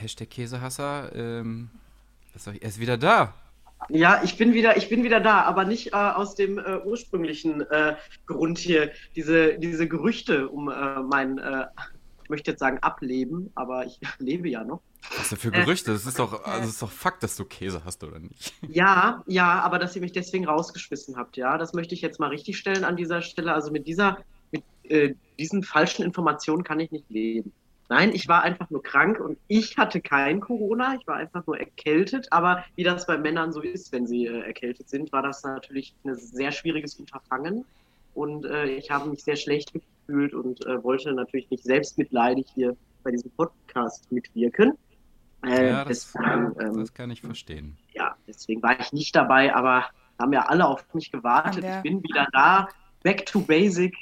Hashtag Käsehasser, ähm, was soll ich, er ist wieder da. Ja, ich bin wieder, ich bin wieder da, aber nicht äh, aus dem äh, ursprünglichen äh, Grund hier. Diese, diese Gerüchte um äh, mein, äh, ich möchte jetzt sagen Ableben, aber ich lebe ja noch. Was denn für Gerüchte? Das ist doch, also das ist doch Fakt, dass du Käse hast, oder nicht? Ja, ja, aber dass ihr mich deswegen rausgeschmissen habt, ja, das möchte ich jetzt mal richtig stellen an dieser Stelle. Also mit dieser, mit äh, diesen falschen Informationen kann ich nicht leben. Nein, ich war einfach nur krank und ich hatte kein Corona, ich war einfach nur erkältet. Aber wie das bei Männern so ist, wenn sie äh, erkältet sind, war das natürlich ein sehr schwieriges Unterfangen. Und äh, ich habe mich sehr schlecht gefühlt und äh, wollte natürlich nicht selbstmitleidig hier bei diesem Podcast mitwirken. Äh, ja, das, deswegen, ähm, das kann ich verstehen. Ja, deswegen war ich nicht dabei, aber haben ja alle auf mich gewartet. Ich bin wieder da, back to basic,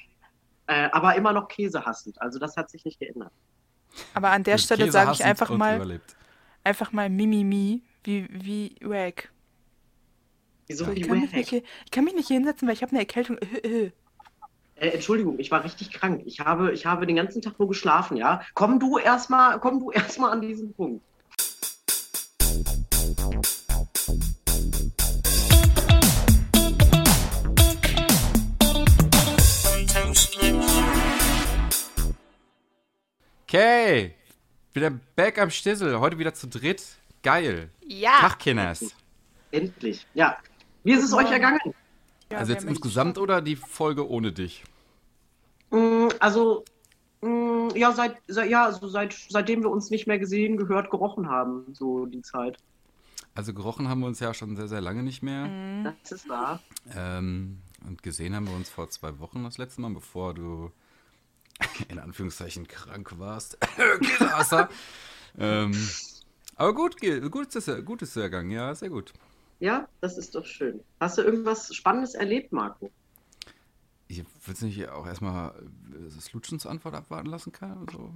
äh, aber immer noch käsehassend. Also das hat sich nicht geändert. Aber an der Stelle sage ich einfach mal, überlebt. einfach mal Mimimi, wie, wie wack. Wieso so, ich, kann mich nicht, ich kann mich nicht hinsetzen, weil ich habe eine Erkältung. Äh, Entschuldigung, ich war richtig krank. Ich habe, ich habe den ganzen Tag nur geschlafen, ja. Komm du erstmal, komm du erstmal an diesen Punkt. Okay, wieder back am Stissel. Heute wieder zu dritt. Geil. Ja. Tag, Kinders. Endlich. Ja. Wie ist es euch ergangen? Ja, also jetzt insgesamt oder die Folge ohne dich? Mm, also, mm, ja, seit, seit, ja, also seit, seitdem wir uns nicht mehr gesehen, gehört, gerochen haben, so die Zeit. Also gerochen haben wir uns ja schon sehr, sehr lange nicht mehr. Das ist wahr. Ähm, und gesehen haben wir uns vor zwei Wochen das letzte Mal, bevor du in Anführungszeichen krank warst. Ähm, aber gut, gut ist, es, gut ist der Gang, ja, sehr gut. Ja, das ist doch schön. Hast du irgendwas Spannendes erlebt, Marco? Ich will nicht auch erstmal das Lutschens Antwort abwarten lassen kann? Also.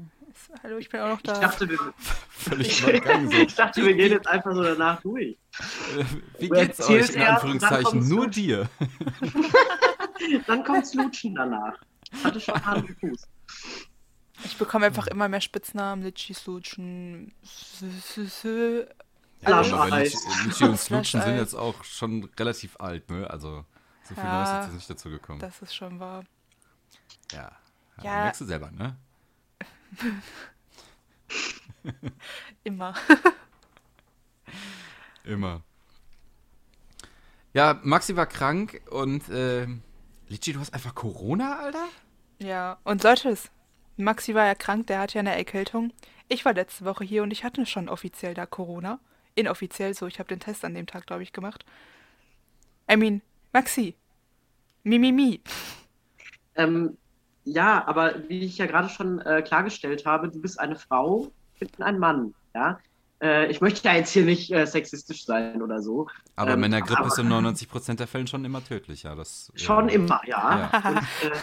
Hallo, ich bin auch noch da. Ich dachte, wir, Völlig so. ich dachte, wir gehen jetzt einfach so danach durch. Wie geht's euch in Anführungszeichen? Nur dir. dann kommt's Lutschen danach. Hatte schon Hand und Fuß. Ich bekomme einfach immer mehr Spitznamen. Litchi, Slutschen. Ja, Litchi und Slutschen sind jetzt auch schon relativ alt, ne? Also, so viel ja, Neues ist jetzt nicht dazu gekommen. Das ist schon wahr. Ja. ja, ja. merkst du selber, ne? immer. immer. Ja, Maxi war krank und äh, Litchi, du hast einfach Corona, Alter? Ja, und sollte es. Maxi war ja krank, der hat ja eine Erkältung. Ich war letzte Woche hier und ich hatte schon offiziell da Corona. Inoffiziell so, ich habe den Test an dem Tag, glaube ich, gemacht. I mean, Maxi. Mimimi. Mi, mi. Ähm, ja, aber wie ich ja gerade schon äh, klargestellt habe, du bist eine Frau, ich bin ein Mann, ja. Äh, ich möchte ja jetzt hier nicht äh, sexistisch sein oder so. Aber ähm, Männergrippe ist in 99% der Fällen schon immer tödlich, ja. Das, schon ja. immer, ja. ja. Und, äh,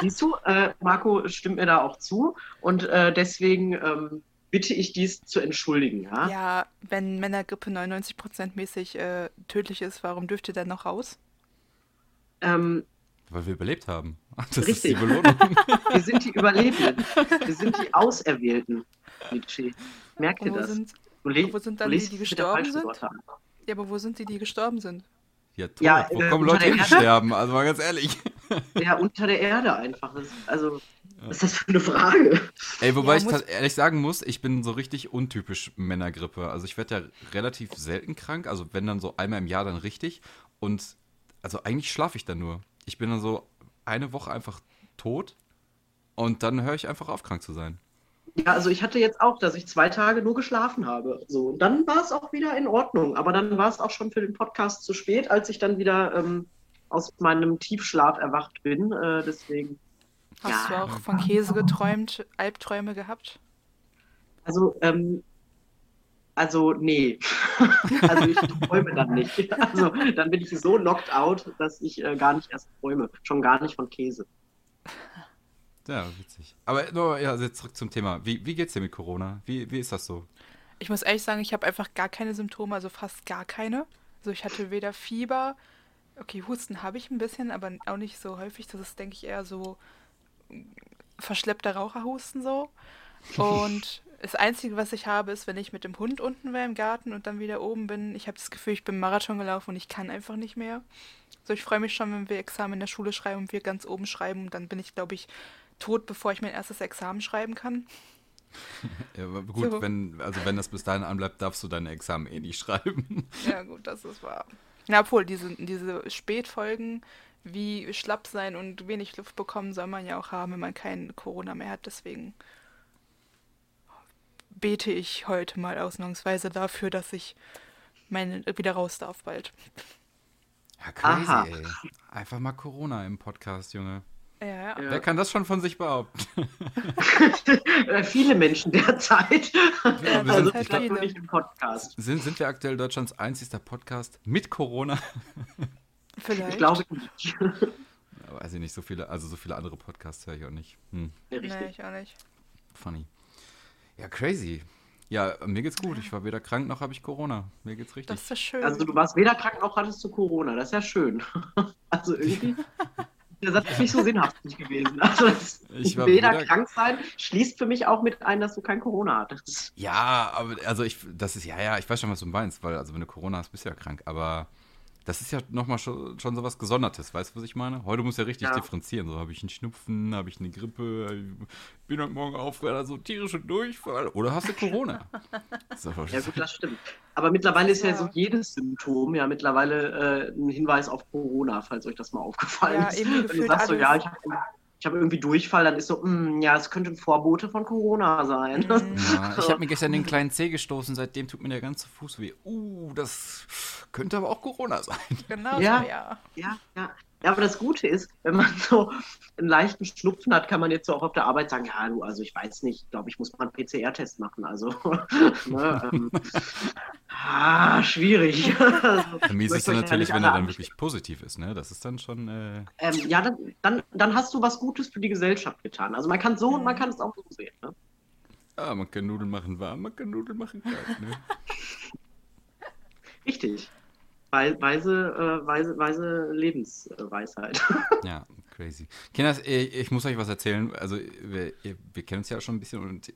siehst du, äh, Marco stimmt mir da auch zu. Und äh, deswegen ähm, bitte ich dies zu entschuldigen, ja. Ja, wenn Männergrippe 99% mäßig äh, tödlich ist, warum dürft ihr dann noch raus? Ähm, weil wir überlebt haben. Das richtig. ist die Belohnung. wir sind die Überlebenden. Wir sind die Auserwählten, Nietzsche. Merkt ihr das? Sind, Le wo sind dann die, die gestorben sind? Ja, aber wo sind die, die gestorben sind? Ja, tot. ja wo äh, kommen Leute hin sterben? Also mal ganz ehrlich. Ja, unter der Erde einfach. Das, also, ja. was ist das für eine Frage? Ey, wobei ja, ich ehrlich sagen muss, ich bin so richtig untypisch Männergrippe. Also ich werde ja relativ selten krank, also wenn dann so einmal im Jahr dann richtig. Und also eigentlich schlafe ich dann nur. Ich bin dann so eine Woche einfach tot und dann höre ich einfach auf, krank zu sein. Ja, also ich hatte jetzt auch, dass ich zwei Tage nur geschlafen habe. So, und dann war es auch wieder in Ordnung. Aber dann war es auch schon für den Podcast zu spät, als ich dann wieder ähm, aus meinem Tiefschlaf erwacht bin. Äh, deswegen. Hast ja. du auch von Käse geträumt, Albträume gehabt? Also, ähm, also nee. also ich träume dann nicht. Also dann bin ich so knocked out, dass ich äh, gar nicht erst träume. Schon gar nicht von Käse. Ja, witzig. Aber nur, ja, jetzt zurück zum Thema. Wie, wie geht's dir mit Corona? Wie, wie ist das so? Ich muss ehrlich sagen, ich habe einfach gar keine Symptome, also fast gar keine. Also ich hatte weder Fieber, okay, Husten habe ich ein bisschen, aber auch nicht so häufig. Das ist, denke ich, eher so verschleppter Raucherhusten so. Und Das Einzige, was ich habe, ist, wenn ich mit dem Hund unten wäre im Garten und dann wieder oben bin. Ich habe das Gefühl, ich bin Marathon gelaufen und ich kann einfach nicht mehr. So, ich freue mich schon, wenn wir Examen in der Schule schreiben und wir ganz oben schreiben. Dann bin ich, glaube ich, tot, bevor ich mein erstes Examen schreiben kann. Ja, aber gut, So. wenn, also wenn das bis dahin anbleibt, darfst du deine Examen eh nicht schreiben. Ja, gut, das ist wahr. Na, obwohl, diese, diese Spätfolgen wie schlapp sein und wenig Luft bekommen soll man ja auch haben, wenn man kein Corona mehr hat. Deswegen bete ich heute mal ausnahmsweise dafür, dass ich meine, wieder raus darf bald. Ja, crazy, Aha. ey. Einfach mal Corona im Podcast, Junge. Ja, ja. Ja. Wer kann das schon von sich behaupten? Äh, viele Menschen derzeit. wir also sind- ich ich glaube nicht im Podcast. Sind, sind wir aktuell Deutschlands einzigster Podcast mit Corona? Vielleicht. Ich glaube nicht. Ja, Weiß ich nicht, so viele, also so viele andere Podcasts höre ich auch nicht. Hm, Ja, Nee, richtig. ich auch nicht. funny. Ja, crazy. Ja, mir geht's gut. Ich war weder krank noch habe ich Corona. Mir geht's richtig. Das ist ja schön. Also du warst weder krank noch hattest du Corona. Das ist ja schön. Also irgendwie. Der Satz ist nicht so sinnhaft gewesen. Also Ich weder weder- krank sein schließt für mich auch mit ein, dass du kein Corona hattest. Ja, aber also ich, das ist, ja, ja, ich weiß schon, was du meinst, weil, also wenn du Corona hast, bist du ja krank, aber das ist ja nochmal schon, schon so was Gesondertes, weißt du, was ich meine? Heute muss ja richtig Ja. differenzieren, so habe ich einen Schnupfen, habe ich eine Grippe, ich bin heute Morgen aufgehört, also tierische Durchfall, oder hast du Corona? So, Ja gut, das stimmt. Aber mittlerweile ist ja Ja. so jedes Symptom ja mittlerweile äh, ein Hinweis auf Corona, falls euch das mal aufgefallen Ja, ist. irgendwie Wenn du sagst so, ja, ich habe ich hab irgendwie Durchfall, dann ist so, mm, ja, es könnte ein Vorbote von Corona sein. Ja, ich habe mir gestern den kleinen Zeh gestoßen, seitdem tut mir der ganze Fuß weh. Uh, das könnte aber auch Corona sein. Genau Ja. so, ja. Ja, ja. Ja, aber das Gute ist, wenn man so einen leichten Schnupfen hat, kann man jetzt so auch auf der Arbeit sagen, ja, du, also ich weiß nicht, ich glaube, ich muss mal einen PCR-Test machen. Also, ne, ähm, ah, schwierig. Also, Mies ist dann natürlich, wenn er dann wirklich positiv ist, ne? Das ist dann schon, äh, Ähm, ja, dann, dann, dann hast du was Gutes für die Gesellschaft getan. Also man kann so und man kann es auch so sehen. Ne? ah, man kann Nudeln machen warm, man kann Nudeln machen kalt, ne? Richtig. Wei- Weise, äh, weise, weise Lebensweisheit. Ja, crazy. Kinders, ich, ich muss euch was erzählen. Also, wir, wir kennen uns ja schon ein bisschen und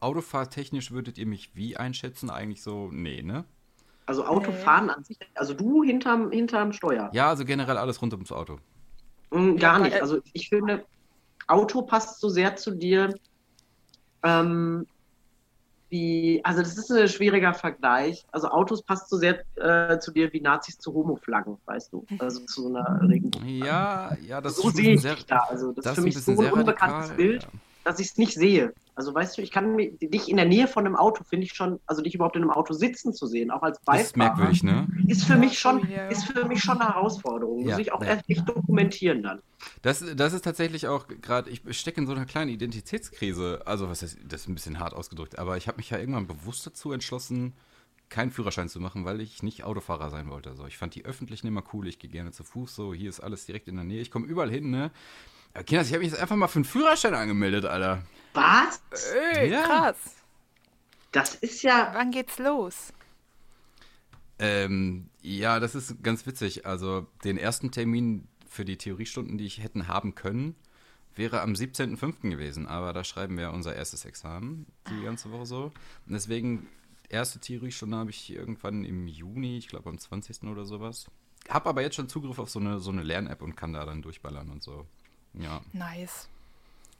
autofahrtechnisch würdet ihr mich wie einschätzen? Eigentlich so, nee, ne? Also Autofahren an sich, also du hinterm, hinterm Steuer. Ja, also generell alles rund ums Auto. Mm, Gar nicht. Also ich finde, Auto passt so sehr zu dir, ähm, wie, also das ist ein schwieriger Vergleich. Also Autos passt so sehr äh, zu dir wie Nazis zu Homoflaggen, weißt du. Also zu einer Regenbogen. Ja, ja, das so ist sehe ich sehr, dich da. Also das, das ist für mich so ein sehr unbekanntes radikal. Bild, Ja. Dass ich es nicht sehe. Also weißt du, ich kann mich, dich in der Nähe von einem Auto, finde ich schon, also dich überhaupt in einem Auto sitzen zu sehen, auch als Das ist Beifahrer, merkwürdig, ne? ist für Ja, mich schon, ja. ist für mich schon eine Herausforderung. Muss Ja, ich auch ja. echt dokumentieren dann. Das, das ist tatsächlich auch gerade, ich stecke in so einer kleinen Identitätskrise. Also, was heißt, das ist ein bisschen hart ausgedrückt, aber ich habe mich ja irgendwann bewusst dazu entschlossen, keinen Führerschein zu machen, weil ich nicht Autofahrer sein wollte. Also, ich fand die öffentlichen immer cool, ich gehe gerne zu Fuß, so, hier ist alles direkt in der Nähe, ich komme überall hin, ne? Ja, Kinders, ich habe mich jetzt einfach mal für einen Führerschein angemeldet, Alter. Was? Ey, Ja. krass. Das ist ja, Wann geht's los? Ähm, ja, das ist ganz witzig. Also, den ersten Termin für die Theoriestunden, die ich hätten haben können, wäre am 17.05. gewesen. Aber da schreiben wir unser erstes Examen die ganze Woche so. Und deswegen, erste Theoriestunde habe ich irgendwann im Juni, ich glaube am 20. oder sowas. Hab aber jetzt schon Zugriff auf so eine, so eine Lern-App und kann da dann durchballern und so. Ja. Nice.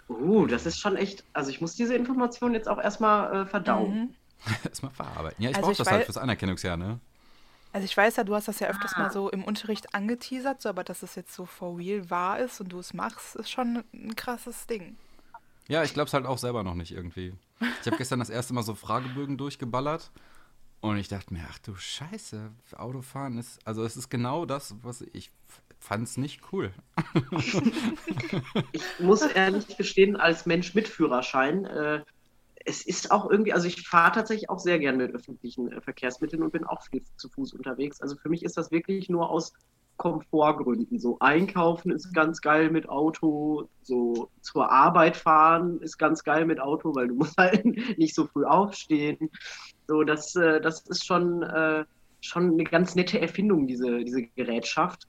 uh, das ist schon echt, also ich muss diese Information jetzt auch erstmal äh, verdauen. Mhm. Erstmal verarbeiten. Ja, ich Also brauche das halt fürs Anerkennungsjahr, ne? Also ich weiß ja, du hast das ja öfters Ah. mal so im Unterricht angeteasert, so, aber dass es jetzt so for real wahr ist und du es machst, ist schon ein krasses Ding. Ja, ich glaube es halt auch selber noch nicht irgendwie. Ich habe gestern das erste Mal so Fragebögen durchgeballert und ich dachte mir, ach du Scheiße, Autofahren ist, also es ist genau das, was ich fand es nicht cool. Ich muss ehrlich gestehen, als Mensch mit Führerschein, äh, es ist auch irgendwie, also ich fahre tatsächlich auch sehr gern mit öffentlichen äh, Verkehrsmitteln und bin auch viel zu Fuß unterwegs. Also für mich ist das wirklich nur aus Komfortgründen. So einkaufen ist ganz geil mit Auto, so zur Arbeit fahren ist ganz geil mit Auto, weil du musst halt nicht so früh aufstehen. So, das, äh, das ist schon, äh, schon eine ganz nette Erfindung, diese, diese Gerätschaft.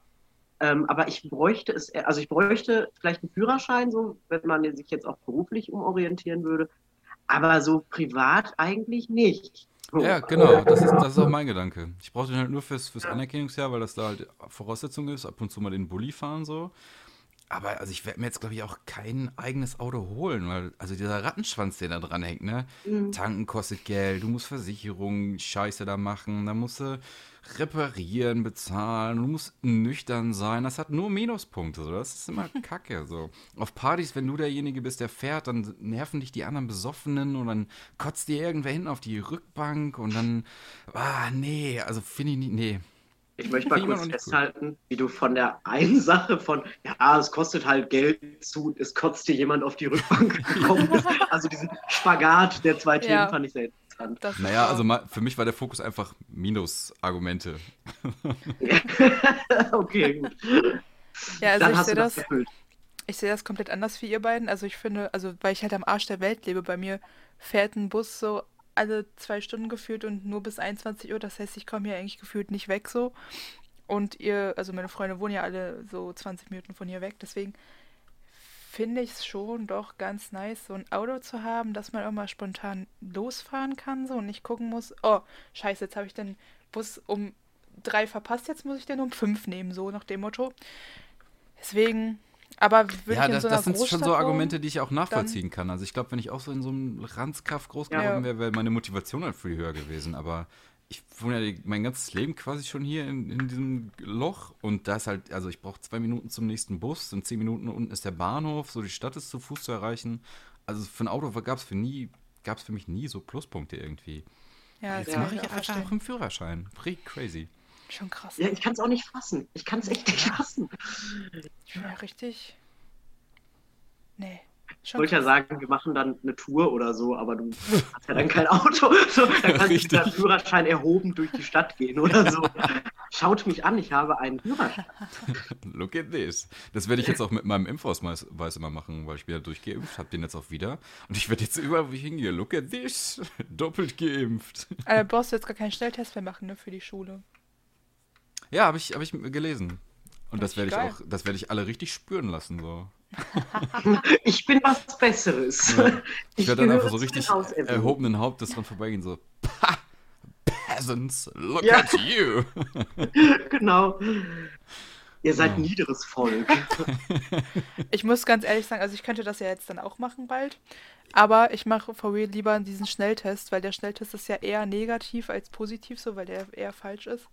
Ähm, aber ich bräuchte es, also ich bräuchte vielleicht einen Führerschein, so, wenn man sich jetzt auch beruflich umorientieren würde. aber so privat eigentlich nicht. Ja, genau, das ist, das ist auch mein Gedanke. Ich brauche den halt nur fürs, fürs Anerkennungsjahr, weil das da halt Voraussetzung ist, ab und zu mal den Bulli fahren so. Aber also ich werde mir jetzt, glaube ich, auch kein eigenes Auto holen, weil, also dieser Rattenschwanz, der da dran hängt, ne? Mhm. Tanken kostet Geld, du musst Versicherung, Scheiße da machen, dann musst du reparieren, bezahlen, du musst nüchtern sein. Das hat nur Minuspunkte, so. Das ist immer Kacke, so. Auf Partys, wenn du derjenige bist, der fährt, dann nerven dich die anderen Besoffenen und dann kotzt dir irgendwer hinten auf die Rückbank und dann, ah, nee, also finde ich nicht, nee. Ich möchte mal kurz festhalten, wie du von der einen Sache von, ja, es kostet halt Geld zu, es kotzt dir jemand auf die Rückbank gekommen ist. Also diesen Spagat der zwei Themen Ja. fand ich sehr interessant. Das Naja, also ma- für mich war der Fokus einfach Minusargumente. okay, gut. ja, also Dann ich hast sehe du das das, ich sehe das komplett anders wie ihr beiden. Also ich finde, also weil ich halt am Arsch der Welt lebe, bei mir fährt ein Bus so alle zwei Stunden gefühlt und nur bis 21 Uhr. Das heißt, ich komme hier eigentlich gefühlt nicht weg so. Und ihr, also meine Freunde wohnen ja alle so 20 Minuten von hier weg. Deswegen finde ich es schon doch ganz nice, so ein Auto zu haben, dass man auch mal spontan losfahren kann so und nicht gucken muss, oh, scheiße, jetzt habe ich den Bus um drei verpasst, jetzt muss ich den um fünf nehmen, so nach dem Motto. Deswegen, aber würde Ja, ich in das, so einer das sind schon so Argumente, die ich auch nachvollziehen kann. Also ich glaube, wenn ich auch so in so einem Ranzkaff groß geworden Ja. wäre, wäre meine Motivation halt viel höher gewesen. Aber ich wohne ja mein ganzes Leben quasi schon hier in, in diesem Loch und da ist halt, also ich brauche zwei Minuten zum nächsten Bus, in zehn Minuten unten ist der Bahnhof, so die Stadt ist zu Fuß zu erreichen. Also für ein Auto gab es für nie, gab es für mich nie so Pluspunkte irgendwie. Ja, Jetzt mache ich auch einfach noch einen Führerschein. Richtig crazy. Schon krass. Ja, ich kann es auch nicht fassen. Ich kann es echt nicht fassen. Ich ja richtig. Nee. Ich Schon wollte ja sagen, wir machen dann eine Tour oder so, aber du hast ja dann kein Auto. So, dann kannst du Richtig. mit der Führerschein erhoben durch die Stadt gehen oder so. Schaut mich an, ich habe einen Führerschein. Look at this. Das werde ich jetzt auch mit meinem Impfausweis immer machen, weil ich bin ja durchgeimpft, habe den jetzt auch wieder. Und ich werde jetzt überall, wo ich hingehe, look at this. Doppelt geimpft. Aber brauchst du jetzt gar keinen Schnelltest mehr machen, ne, für die Schule. Ja, habe ich, hab ich gelesen. Und das Richtig werde ich geil. auch, das werde ich alle richtig spüren lassen. So. Ich bin was Besseres. Ja. Ich werde dann einfach so richtig erhobenen Hauptes dran vorbeigehen, so, Pah, Peasants, look Ja. at you. Genau. Ihr seid Ja. niederes Volk. Ich muss ganz ehrlich sagen, also ich könnte das ja jetzt dann auch machen bald. Aber ich mache for real lieber diesen Schnelltest, weil der Schnelltest ist ja eher negativ als positiv, so weil der eher falsch ist.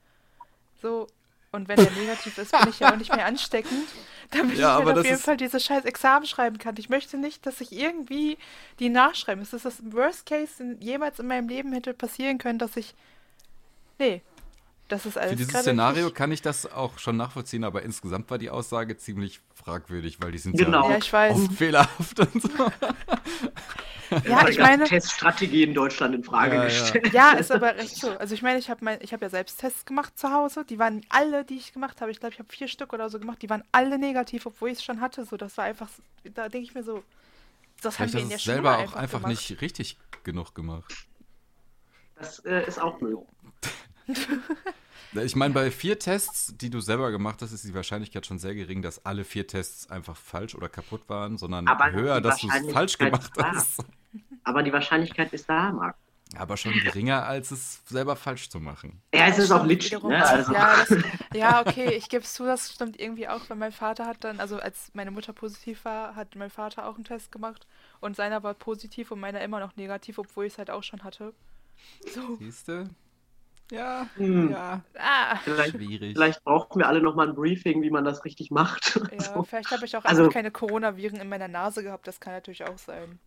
So. Und wenn der negativ ist, bin ich ja auch nicht mehr ansteckend, damit Ja, ich halt auf jeden Fall diese scheiß Examen schreiben kann. Ich möchte nicht, dass ich irgendwie die nachschreibe. Es ist das Worst Case, den jemals in meinem Leben hätte passieren können, dass ich. Nee. Das ist alles Für dieses Szenario richtig- kann ich das auch schon nachvollziehen, aber insgesamt war die Aussage ziemlich fragwürdig, weil die sind Genau. Ja, ja ich weiß. oft fehlerhaft und so. Ja, ich meine. Teststrategie in Deutschland in Frage Ja, ja. gestellt. Ja, ist aber recht so. Also ich meine, ich habe habe ja selbst Tests gemacht zu Hause. Die waren alle, die ich gemacht habe. Ich glaube, ich habe vier Stück oder so gemacht. Die waren alle negativ, obwohl ich es schon hatte. So, das war einfach. Da denke ich mir so, das haben Vielleicht wir du der es Schule selber auch einfach, einfach gemacht. nicht richtig genug gemacht. Das äh, ist auch möglich. Ich meine, bei vier Tests, die du selber gemacht hast, ist die Wahrscheinlichkeit schon sehr gering, dass alle vier Tests einfach falsch oder kaputt waren, sondern Aber höher, dass du es falsch gemacht hast. Aber die Wahrscheinlichkeit ist da, Marc. Aber schon geringer, als es selber falsch zu machen. Ja, es ist auch litschig, ne? Also, Ja, das, ja, okay, ich gebe es zu, das stimmt irgendwie auch, weil mein Vater hat dann, also als meine Mutter positiv war, hat mein Vater auch einen Test gemacht und seiner war positiv und meiner immer noch negativ, obwohl ich es halt auch schon hatte. So. Siehst du? Ja, Hm. ja. Ah, vielleicht, Schwierig. vielleicht brauchen wir alle nochmal ein Briefing, wie man das richtig macht. ja, So. vielleicht habe ich auch Also- einfach keine Coronaviren in meiner Nase gehabt, das kann natürlich auch sein.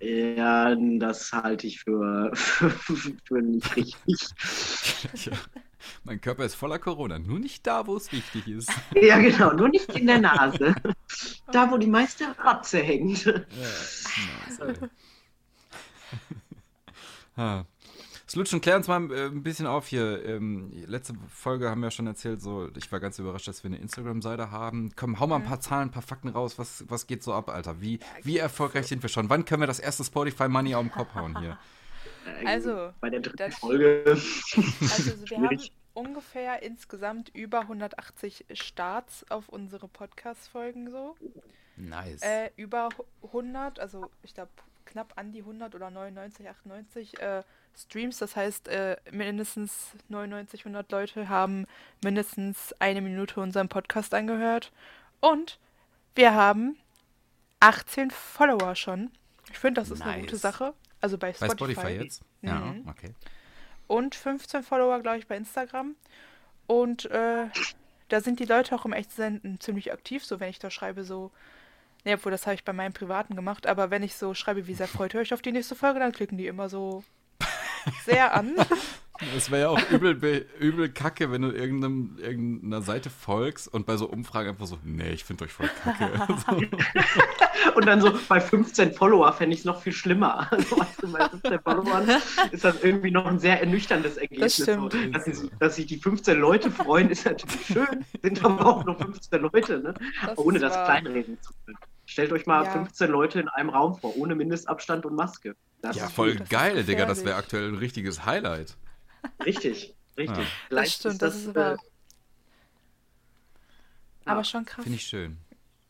Ja, das halte ich für, für, nicht richtig. Ja. Mein Körper ist voller Corona, nur nicht da, wo es wichtig ist. Ja, genau, nur nicht in der Nase. Da, wo die meiste Ratze hängt. Ja, nice, ey. Slutschen, klär uns mal äh, ein bisschen auf hier. Ähm, letzte Folge haben wir ja schon erzählt, so, ich war ganz überrascht, dass wir eine Instagram-Seite haben. Komm, hau mal ein paar Zahlen, ein paar Fakten raus. Was, was geht so ab, Alter? Wie, wie erfolgreich sind wir schon? Wann können wir das erste Spotify-Money auf den Kopf hauen hier? Also, Bei der dritten das- Folge. Also wir haben ungefähr insgesamt über 180 Starts auf unsere Podcast-Folgen so. Nice. Äh, über 100, also ich glaube knapp an die 100 oder 99, 98 äh, Streams. Das heißt, äh, mindestens 99, 100 Leute haben mindestens eine Minute unseren Podcast angehört. Und wir haben 18 Follower schon. Ich finde, das ist eine gute Nice. Sache. Also bei Bei Spotify. Spotify jetzt? Ja, Mhm. okay. Und 15 Follower, glaube ich, bei Instagram. Und äh, da sind die Leute auch im Echtsenden ziemlich aktiv. So, wenn ich da schreibe, so. Ne, obwohl, das habe ich bei meinem Privaten gemacht. Aber wenn ich so schreibe, wie sehr freut ihr euch auf die nächste Folge, dann klicken die immer so sehr an. Es wäre ja auch übel, be- übel kacke, wenn du irgendeinem, irgendeiner Seite folgst und bei so Umfragen einfach so, nee, ich finde euch voll kacke. so. Und dann so bei 15 Follower fände ich es noch viel schlimmer. Also, weißt du, bei 15 Followern ist das irgendwie noch ein sehr ernüchterndes Ergebnis. stimmt. So, dass, sich, dass sich die 15 Leute freuen, ist natürlich schön, sind aber auch nur 15 Leute, ne? Das ohne das wahr. kleinreden zu können. Stellt euch mal Ja. 15 Leute in einem Raum vor, ohne Mindestabstand und Maske. Das Ja, ist voll das ist geil, Digga. Das wäre aktuell ein richtiges Highlight. richtig, richtig. Ja. Das stimmt, das ist äh, wahr. ja. Aber schon krass. Finde ich schön.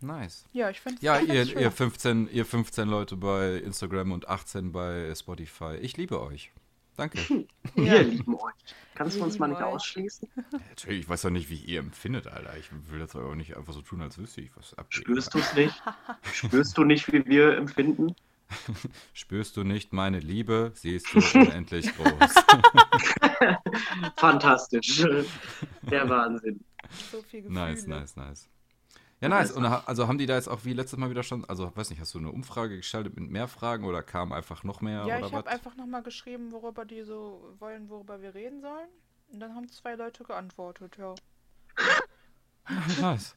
Nice. Ja, ich finde Ja, ihr, ihr, 15, ihr 15 Leute bei Instagram und 18 bei Spotify. Ich liebe euch. Danke. Wir Ja. lieben euch. Kannst du uns mal nicht euch. ausschließen? Natürlich, ich weiß doch nicht, wie ihr empfindet, Alter. Ich will das auch nicht einfach so tun, als wüsste ich, was abgeht. Spürst du es nicht? Spürst du nicht, wie wir empfinden? Spürst du nicht meine Liebe? Sie ist so unendlich groß. Fantastisch. Der Wahnsinn. so viel Gefühle. Nice, nice, nice. Ja, nice. Und also haben die da jetzt auch wie letztes Mal wieder schon, also weiß nicht, hast du eine Umfrage gestaltet mit mehr Fragen oder kam einfach noch mehr Ja, oder ich habe einfach nochmal geschrieben, worüber die so wollen, worüber wir reden sollen. Und dann haben zwei Leute geantwortet, ja. Nice.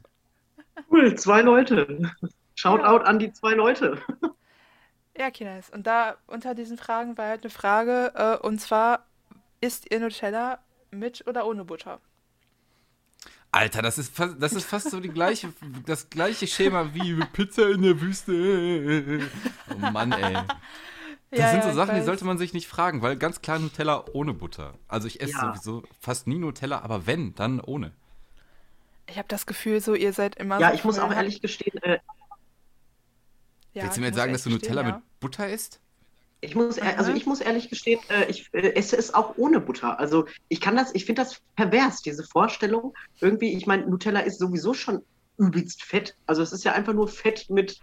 Cool, zwei Leute. Shoutout an die zwei Leute. Ja, Kines. Und da unter diesen Fragen war halt eine Frage, äh, und zwar, isst ihr Nutella mit oder ohne Butter? Alter, das ist fast, das ist fast so die gleiche, das gleiche Schema wie Pizza in der Wüste. Oh Mann, ey. Das Ja, sind ja, so ich Sachen, die sollte man sich nicht fragen, weil ganz klar Nutella ohne Butter. Also ich esse Ja. sowieso fast nie Nutella, aber wenn, dann ohne. Ich habe das Gefühl, so ihr seid immer Ja, so ich muss auch ehrlich gestehen, äh, Ja, Willst du mir jetzt sagen, dass du gestehen, Nutella ja. mit Butter isst? Ich muss, äh, also ich muss ehrlich gestehen, äh, ich äh, esse es auch ohne Butter. Also ich kann das, ich finde das pervers, diese Vorstellung. Irgendwie, ich meine, Nutella ist sowieso schon übelst fett. Also es ist ja einfach nur Fett mit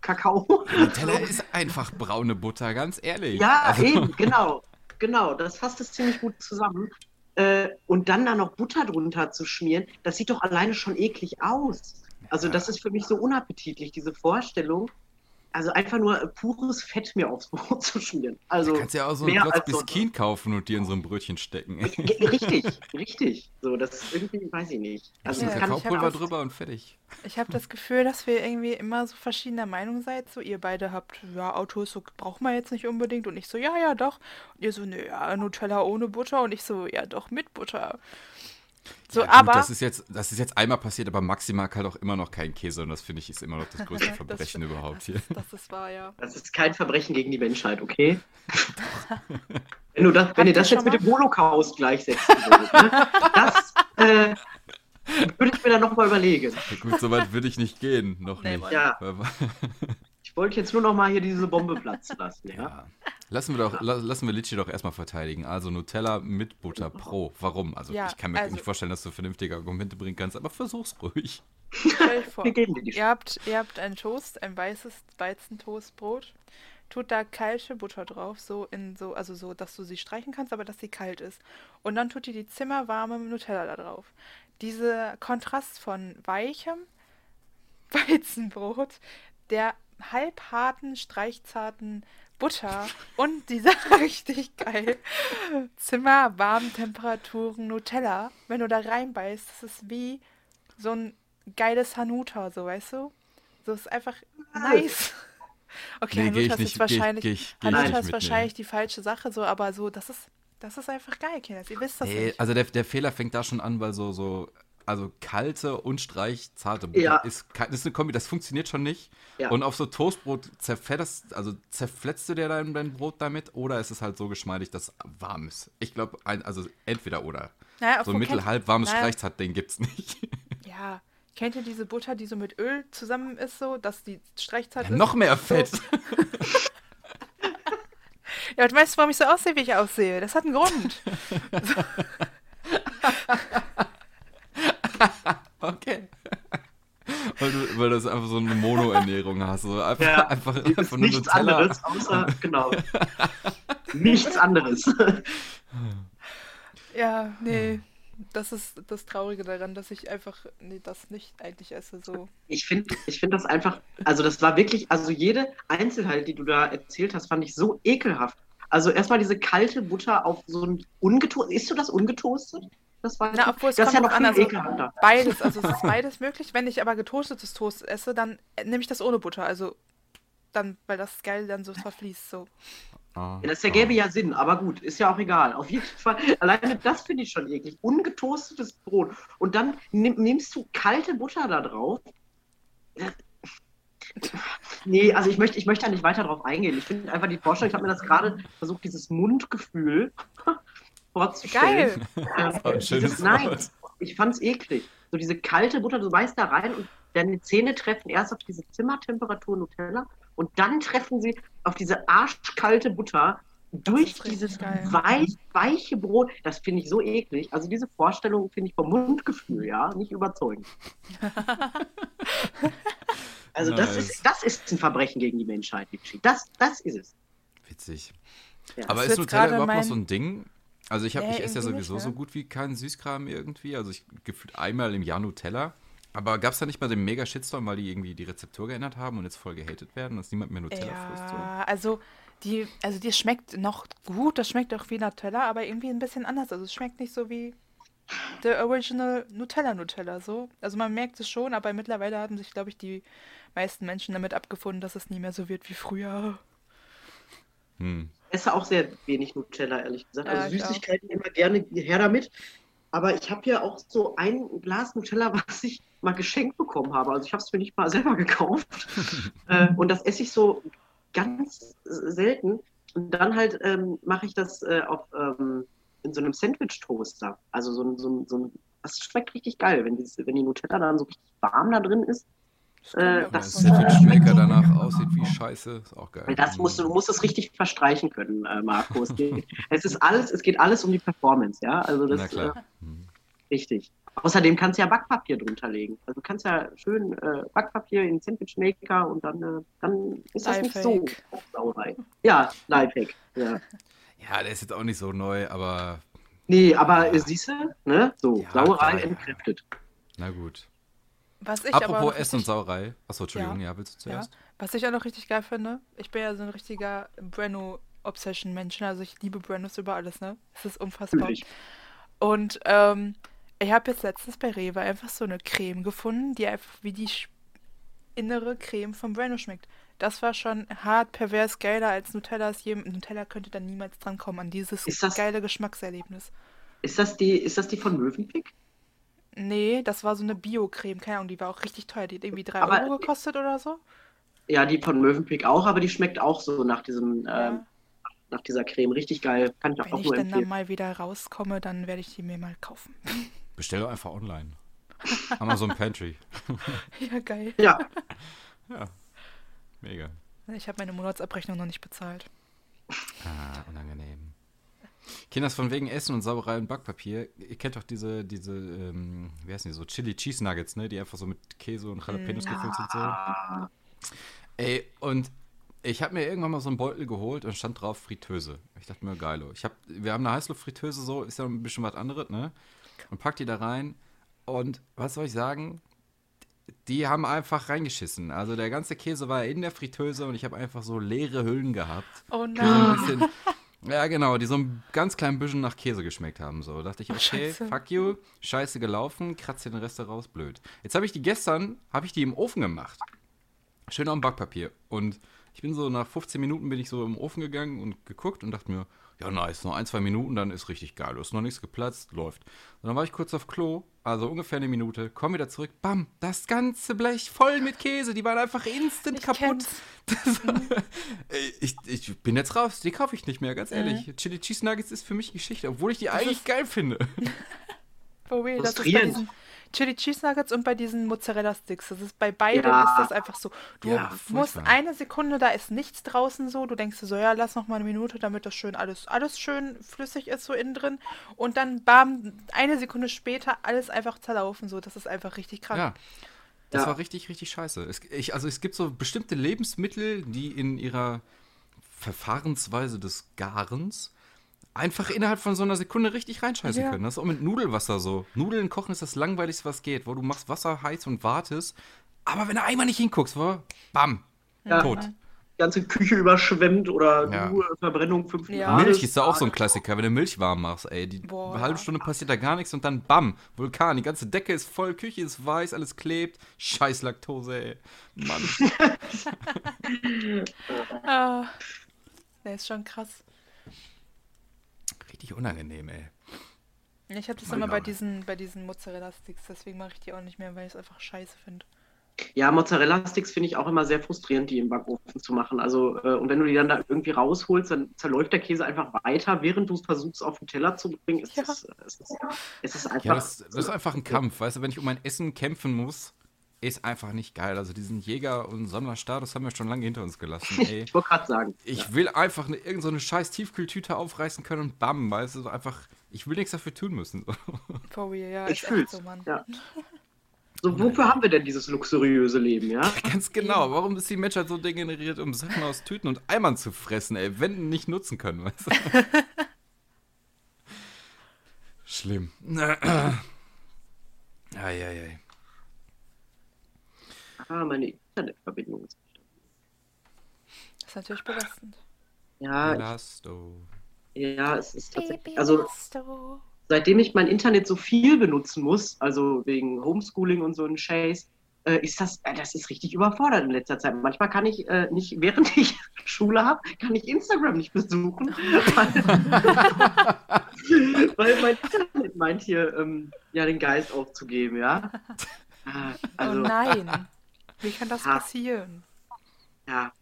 Kakao. Nutella ist einfach braune Butter, ganz ehrlich. Ja, Also- eben, genau. Genau, das fasst es ziemlich gut zusammen. Und dann da noch Butter drunter zu schmieren, das sieht doch alleine schon eklig aus. Also das ist für mich so unappetitlich, diese Vorstellung. Also einfach nur pures Fett mir aufs Brot zu schmieren. Also Du kannst ja auch so einen mehr Klotz als so- Biskin kaufen und dir in so ein Brötchen stecken. Richtig, richtig. So, das ist irgendwie, weiß ich nicht. Also Ja, Kakaopulver auch- drüber und fertig. Ich habe das Gefühl, dass wir irgendwie immer so verschiedener Meinung seid. So, ihr beide habt, ja, Autos so braucht man jetzt nicht unbedingt. Und ich so, ja, ja, doch. Und ihr so, nö, ja, Nutella ohne Butter. Und ich so, ja, doch, mit Butter. So, ja, gut, aber. Das ist, jetzt, das ist jetzt einmal passiert, aber Maxi mag halt auch immer noch keinen Käse und das finde ich ist immer noch das größte Das Verbrechen stimmt. überhaupt das hier. Ist, das ist wahr, ja. Das ist kein Verbrechen gegen die Menschheit, okay? wenn, du das, wenn ihr das jetzt schon mit dem Holocaust gleichsetzen würdet, ne? das äh, würde ich mir dann nochmal überlegen. Ja, gut, so weit würde ich nicht gehen, noch Nee, nicht. Ja, ich wollte jetzt nur noch mal hier diese Bombe platzen lassen, ja? Ja. Lassen wir doch, la- lassen wir Litschi doch erstmal verteidigen. Also Nutella mit Butter pro. Warum? Also Ja, ich kann mir also- nicht vorstellen, dass du vernünftige Argumente bringen kannst, aber versuch's ruhig. Vor. Ihr habt, ihr habt einen Toast, ein weißes Weizentoastbrot. Tut da kalte Butter drauf, so in so, also so, dass du sie streichen kannst, aber dass sie kalt ist. Und dann tut ihr die zimmerwarme Nutella da drauf. Dieser Kontrast von weichem Weizenbrot, der halbharten, streichzarten Butter und dieser richtig geil zimmerwarmen Temperaturen Nutella, wenn du da reinbeißt, das ist wie so ein geiles Hanuta, so weißt du? So ist einfach nice. Okay, Nee, Hanuta ist nicht- wahrscheinlich, geh ich- geh ich Hanuta nicht ist wahrscheinlich die falsche Sache, so, aber so, das ist, das ist einfach geil, Kinders. Ihr wisst das Nee, nicht. also der, der Fehler fängt da schon an, weil so, so, also kalte und streichzarte Butter Ja. ist, ist eine Kombi, das funktioniert schon nicht. Ja. Und auf so Toastbrot zerfetterst, also zerfletzt du dir dein, dein Brot damit oder ist es halt so geschmeidig, dass es warm ist? Ich glaube, also entweder oder. Naja, So obwohl, mittel kennt- halb warmes naja, Streichzart-Ding gibt's nicht. Ja, kennt ihr diese Butter, die so mit Öl zusammen ist, so, dass die Streichzart Ja, ist? noch mehr So. Fett. Ja, und weißt du, warum ich so aussehe, wie ich aussehe? Das hat einen Grund. Okay. Weil du, weil du einfach so eine Mono-Ernährung hast. So einfach, Ja, einfach, einfach nur nichts Nutella. anderes, außer, genau. nichts anderes. Ja, nee. Das ist das Traurige daran, dass ich einfach nee, das nicht eigentlich esse. So. Ich finde ich find das einfach, also das war wirklich, also jede Einzelheit, die du da erzählt hast, fand ich so ekelhaft. Also erstmal diese kalte Butter auf so ein ungetoastet. Isst du das ungetoastet? Das war Na, obwohl es das ist ja noch an, also beides, also es ist beides möglich. Wenn ich aber getoastetes Toast esse, dann äh, nehme ich das ohne Butter. Also dann, weil das geil dann so verfließt. So. Ah, Ja, das ergäbe ja Sinn, aber gut, ist ja auch egal. Auf jeden Fall, alleine das finde ich schon eklig. Ungetoastetes Brot. Und dann nimm, nimmst du kalte Butter da drauf. Nee, also ich möchte, ich möchte da nicht weiter drauf eingehen. Ich finde einfach die Vorstellung, ich habe mir das gerade versucht, dieses Mundgefühl vorzustellen. Geil! Ähm, ein schönes nein, Wort. ich fand's eklig. So diese kalte Butter, du beißt da rein und deine Zähne treffen erst auf diese Zimmertemperatur Nutella und dann treffen sie auf diese arschkalte Butter durch dieses weich, weiche Brot. Das finde ich so eklig. Also diese Vorstellung finde ich vom Mundgefühl, ja, nicht überzeugend. Also das Nice. ist, das ist ein Verbrechen gegen die Menschheit, geschieht. Das, das ist es. Witzig. Ja. Aber Das ist Nutella überhaupt noch mein- so ein Ding? Also ich, hab, Nee, ich esse ja sowieso nicht, so ne? gut wie keinen Süßkram irgendwie. Also ich gefühlt einmal im Jahr Nutella. Aber gab es da nicht mal den mega Shitstorm, weil die irgendwie die Rezeptur geändert haben und jetzt voll gehatet werden, dass niemand mehr Nutella frisst? So? Ja, also die, also die schmeckt noch gut, das schmeckt auch wie Nutella, aber irgendwie ein bisschen anders. Also es schmeckt nicht so wie the original Nutella Nutella so. Also man merkt es schon, aber mittlerweile haben sich, glaube ich, die meisten Menschen damit abgefunden, dass es nie mehr so wird wie früher. Hm. Ich esse auch sehr wenig Nutella, ehrlich gesagt. Ja, Also. Süßigkeiten immer gerne her damit. Aber ich habe ja auch so ein Glas Nutella, was ich mal geschenkt bekommen habe. Also ich habe es mir nicht mal selber gekauft. äh, und das esse ich so ganz selten. Und dann halt ähm, mache ich das äh, auf, ähm, in so einem Sandwich-Toaster. Also so ein, so so ein, das schmeckt richtig geil, wenn die, wenn die Nutella dann so richtig warm da drin ist. Äh, das- das so sagen. Sandwich-Maker danach aussieht wie Scheiße, ist auch geil. Das musst du, du musst es richtig verstreichen können, äh, Marco. Es, geht, es ist alles, es geht alles um die Performance, ja. Also das Na Äh, klar. Hm. richtig. Außerdem kannst du ja Backpapier drunter legen. Also du kannst ja schön äh, Backpapier in den Sandwichmaker und dann, äh, dann ist das nicht so Lifehack. Sauerei. Ja, Lifehack. Ja. Ja, der ist jetzt auch nicht so neu, aber Nee, aber äh, siehst du, ne? So, Ja, Sauerei ja. entkräftet. na gut. Was ich aber Apropos noch Essen und Sauerei. Achso, Entschuldigung, ja, willst du ja, zuerst? was ich auch noch richtig geil finde, ich bin ja so ein richtiger Breno-Obsession-Mensch, ne? also ich liebe Brenos über alles, ne? Es ist unfassbar. Natürlich. Und ähm, ich habe jetzt letztens bei Rewe einfach so eine Creme gefunden, die einfach wie die sch- innere Creme von Breno schmeckt. Das war schon hart pervers geiler als Nutella. Ist jedem, Nutella könnte dann niemals drankommen an dieses Ist das- geile Geschmackserlebnis. Ist das die, ist das die von Mövenpick? Nee, das war so eine Bio-Creme, keine Ahnung, die war auch richtig teuer. Die hat irgendwie 3 Aber- Euro gekostet oder so. Ja, die von Mövenpick auch, aber die schmeckt auch so nach diesem, Ja. ähm, nach dieser Creme. Richtig geil. Kann ich auch Wenn ich nur dann, mal wieder rauskomme, dann werde ich die mir mal kaufen. Bestell doch einfach online. Amazon Pantry. ja, geil. Ja, Ja. Mega. Ich habe meine Monatsabrechnung noch nicht bezahlt. Ah, unangenehm. Kinders von wegen Essen und Sauerei und Backpapier. Ihr kennt doch diese, diese, ähm, wie heißen die so, Chili Cheese Nuggets, ne? Die einfach so mit Käse und Jalapenos gefüllt sind. So. Ey, und ich habe mir irgendwann mal so einen Beutel geholt und stand drauf Fritteuse. Ich dachte mir, geilo. Ich hab, wir haben eine Heißluftfritteuse, so ist ja ein bisschen was anderes, ne? Und pack die da rein. Und was soll ich sagen? Die haben einfach reingeschissen. Also der ganze Käse war in der Fritteuse und ich habe einfach so leere Hüllen gehabt. Oh so ein nein. bisschen, ja, genau, die so ein ganz klein bisschen nach Käse geschmeckt haben. So dachte ich, Oh, okay, Scheiße. fuck you, scheiße gelaufen, kratze den Rest raus, blöd. Jetzt habe ich die gestern, habe ich die im Ofen gemacht. Schön auf dem Backpapier. Und ich bin so nach 15 Minuten bin ich so im Ofen gegangen und geguckt und dachte mir, ja nice, noch ein, zwei Minuten, dann ist richtig geil. Ist noch nichts geplatzt, läuft. Und dann war ich kurz auf Klo, also ungefähr eine Minute, komm wieder zurück, bam, das ganze Blech voll mit Käse. Die waren einfach instant Ich kaputt. Das ich, ich bin jetzt raus, die kaufe ich nicht mehr, ganz ehrlich. Chili Cheese Nuggets ist für mich Geschichte, obwohl ich die eigentlich ist- geil finde. For real, das ist bei diesen, Chili Cheese Nuggets und bei diesen Mozzarella Sticks. Das ist bei beiden Ja. ist das einfach so. Du Ja, musst furchtbar. eine Sekunde, da ist nichts draußen so. Du denkst dir so, ja, lass noch mal eine Minute, damit das schön alles, alles schön flüssig ist so innen drin. Und dann bam, eine Sekunde später alles einfach zerlaufen so. Das ist einfach richtig krank. Ja. Das Ja. war richtig, richtig scheiße. Es, ich, also es gibt so bestimmte Lebensmittel, die in ihrer Verfahrensweise des Garens einfach innerhalb von so einer Sekunde richtig reinscheißen Ja. können. Das ist auch mit Nudelwasser so. Nudeln kochen ist das langweiligste, was geht, wo du machst Wasser heiß und wartest. Aber wenn du einmal nicht hinguckst, wo, bam, Ja. tot. Die ganze Küche überschwemmt oder Ja. nur Verbrennung 5 Ja. Milch ist da auch so ein Klassiker, wenn du Milch warm machst, ey. Die Boah, halbe ja. Stunde passiert da gar nichts und dann bam, Vulkan, die ganze Decke ist voll, Küche ist weiß, alles klebt. Scheiß Laktose, ey. Mann. Ah, der ist schon krass. Richtig unangenehm, ey. Ich habe das immer bei diesen, bei diesen Mozzarella Sticks, deswegen mache ich die auch nicht mehr, weil ich es einfach scheiße finde. Ja, Mozzarella-Sticks finde ich auch immer sehr frustrierend, die im Backofen zu machen. Also, äh, und wenn du die dann da irgendwie rausholst, dann zerläuft der Käse einfach weiter, während du es versuchst, auf den Teller zu bringen. Es, Ja. ist, äh, es, ist, es ist einfach. Ja, das, das ist einfach ein Kampf, weißt du, wenn ich um mein Essen kämpfen muss, ist einfach nicht geil. Also diesen Jäger- und Sonderstatus haben wir schon lange hinter uns gelassen, ey. Ich wollte gerade sagen. Ich will einfach eine, irgend so eine scheiß Tiefkühltüte aufreißen können und bam, weißt du, so einfach, ich will nichts dafür tun müssen. For real, ja, Ich fühl's. so, Mann. Ja. So, wofür haben wir denn dieses luxuriöse Leben, ja? Ganz genau, warum ist die Menschheit so degeneriert, um Sachen aus Tüten und Eimern zu fressen, ey, wenn nicht nutzen können, weißt du? Schlimm. Eieiei. Ah, meine Internetverbindung ist. Das ist natürlich belastend. Ja, Belasto. ja, es ist tatsächlich. Also, seitdem ich mein Internet so viel benutzen muss, also wegen Homeschooling und so ein Scheiß, äh, ist das, äh, das ist richtig überfordert in letzter Zeit. Manchmal kann ich äh, nicht, während ich Schule habe, kann ich Instagram nicht besuchen, weil, weil mein Internet meint hier ähm, ja den Geist aufzugeben, ja. Ah, Also, oh nein. Wie kann das Ha. passieren? ja.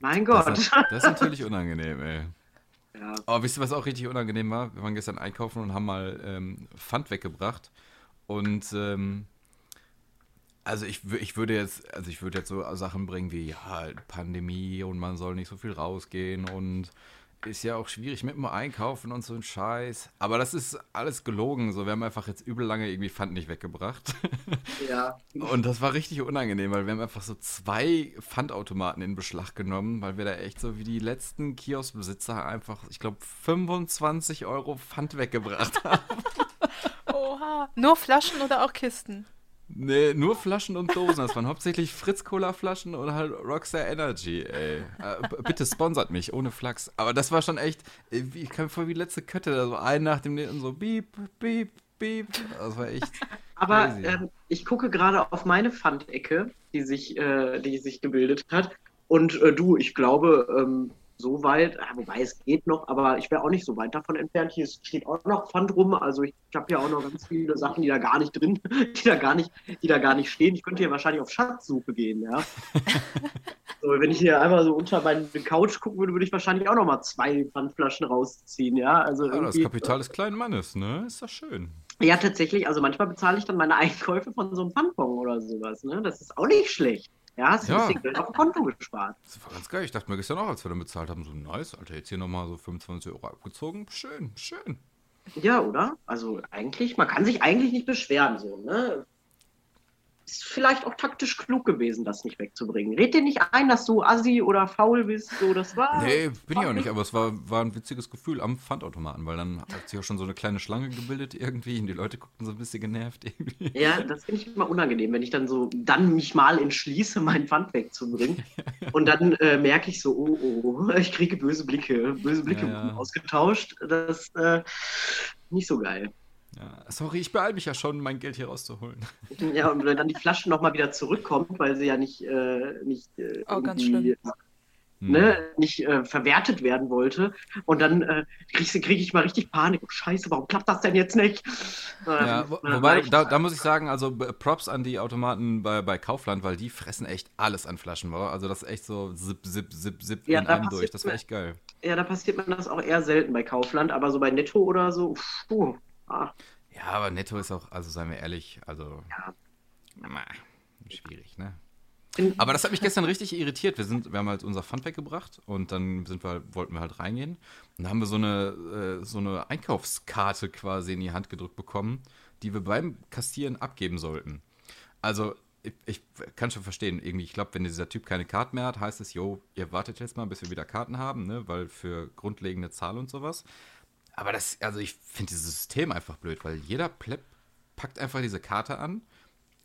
Mein Das, Gott. ist- das ist natürlich unangenehm, ey. Ja. Aber wisst ihr, was auch richtig unangenehm war? Wir waren gestern einkaufen und haben mal ähm, Pfand weggebracht. Und ähm, also ich, ich würde jetzt, also ich würde jetzt so Sachen bringen wie ja, Pandemie und man soll nicht so viel rausgehen und ist ja auch schwierig mit dem Einkaufen und so ein Scheiß. Aber das ist alles gelogen. So, wir haben einfach jetzt übel lange irgendwie Pfand nicht weggebracht. ja. Und das war richtig unangenehm, weil wir haben einfach so zwei Pfandautomaten in Beschlag genommen, weil wir da echt so wie die letzten Kioskbesitzer einfach, ich glaube, 25 Euro Pfand weggebracht haben. Oha. Nur Flaschen oder auch Kisten? Nee, nur Flaschen und Dosen. Das waren hauptsächlich Fritz-Cola-Flaschen und halt Rockstar Energy, ey. Äh, bitte sponsert mich, ohne Flachs. Aber das war schon echt, äh, ich kam vor wie letzte Kötte, da so ein nach dem nächsten so beep, beep, beep. Das war echt Aber ähm, ich gucke gerade auf meine Pfandecke, die sich, äh, die sich gebildet hat. Und äh, du, ich glaube, ähm, so weit, wobei es geht noch, aber ich wäre auch nicht so weit davon entfernt. Hier steht auch noch Pfand rum. Also ich, ich habe hier auch noch ganz viele Sachen, die da gar nicht drin, die da gar nicht, die da gar nicht stehen. Ich könnte hier wahrscheinlich auf Schatzsuche gehen, ja. so, wenn ich hier einmal so unter meine Couch gucken würde, würde ich wahrscheinlich auch noch mal zwei Pfandflaschen rausziehen, ja. Also ja, das Kapital des kleinen Mannes, ne? Ist doch schön. ja, tatsächlich. Also manchmal bezahle ich dann meine Einkäufe von so einem Pfandbon oder sowas. Ne? Das ist auch nicht schlecht. Ja, hast du Ja. ein bisschen Geld auf dem Konto gespart. Das war ganz geil. Ich dachte mir gestern auch, als wir dann bezahlt haben, so nice, Alter, jetzt hier nochmal so 25 Euro abgezogen. Schön, schön. Ja, oder? Also eigentlich, man kann sich eigentlich nicht beschweren, so, ne? Ist vielleicht auch taktisch klug gewesen, das nicht wegzubringen. Red dir nicht ein, dass du assi oder faul bist, so, das war. Nee, bin ich auch nicht, aber es war, war ein witziges Gefühl am Pfandautomaten, weil dann hat sich auch schon so eine kleine Schlange gebildet irgendwie und die Leute guckten so ein bisschen genervt irgendwie. Ja, das finde ich immer unangenehm, wenn ich dann so, dann mich mal entschließe, mein Pfand wegzubringen. Und dann äh, merke ich so, oh, oh, ich kriege böse Blicke, böse Blicke Ja, ja. ausgetauscht. Das äh, nicht so geil. Ja, sorry, ich beeile mich ja schon, mein Geld hier rauszuholen. Ja, und wenn dann die Flasche nochmal wieder zurückkommt, weil sie ja nicht, äh, nicht, äh, Oh, ganz irgendwie, Hm. ne, nicht äh, verwertet werden wollte. Und dann äh, kriege krieg ich mal richtig Panik. Oh, Scheiße, warum klappt das denn jetzt nicht? Ja, Ähm, wo, dann war wobei, ich- da, da muss ich sagen, also Props an die Automaten bei, bei Kaufland, weil die fressen echt alles an Flaschen, war. Also das ist echt so zip, zip, zip, zip Ja, in einem durch. Das war echt geil. Ja, da passiert mir das auch eher selten bei Kaufland, aber so bei Netto oder so, puh, ah, Ja, aber netto ist auch, also seien wir ehrlich, also. Ja. Na, schwierig, ne? Aber das hat mich gestern richtig irritiert. Wir, sind, wir haben halt unser Pfand weggebracht und dann sind wir, wollten wir halt reingehen. Und da haben wir so eine, äh, so eine Einkaufskarte quasi in die Hand gedrückt bekommen, die wir beim Kassieren abgeben sollten. Also, ich, ich kann schon verstehen, irgendwie, ich glaube, wenn dieser Typ keine Karten mehr hat, heißt es, jo, ihr wartet jetzt mal, bis wir wieder Karten haben, ne? Weil für grundlegende Zahl und sowas. Aber das, also ich finde dieses System einfach blöd, weil jeder Plepp packt einfach diese Karte an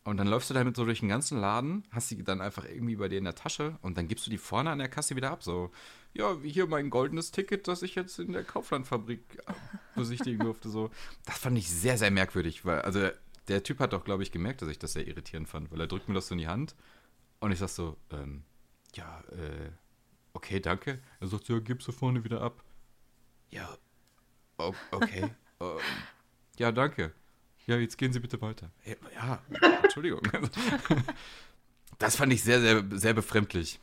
und dann läufst du damit so durch den ganzen Laden, hast sie dann einfach irgendwie bei dir in der Tasche und dann gibst du die vorne an der Kasse wieder ab. So, ja, wie hier mein goldenes Ticket, das ich jetzt in der Kauflandfabrik besichtigen durfte. So, das fand ich sehr, sehr merkwürdig, weil, also der, Typ hat doch, glaube ich, gemerkt, dass ich das sehr irritierend fand, weil er drückt mir das so in die Hand und ich sag so, ähm, ja, äh, okay, danke. Er sagt, ja, gib's du vorne wieder ab. Ja, okay. ähm, ja, danke. Ja, jetzt gehen Sie bitte weiter. Ja, Entschuldigung. Das fand ich sehr, sehr, sehr befremdlich.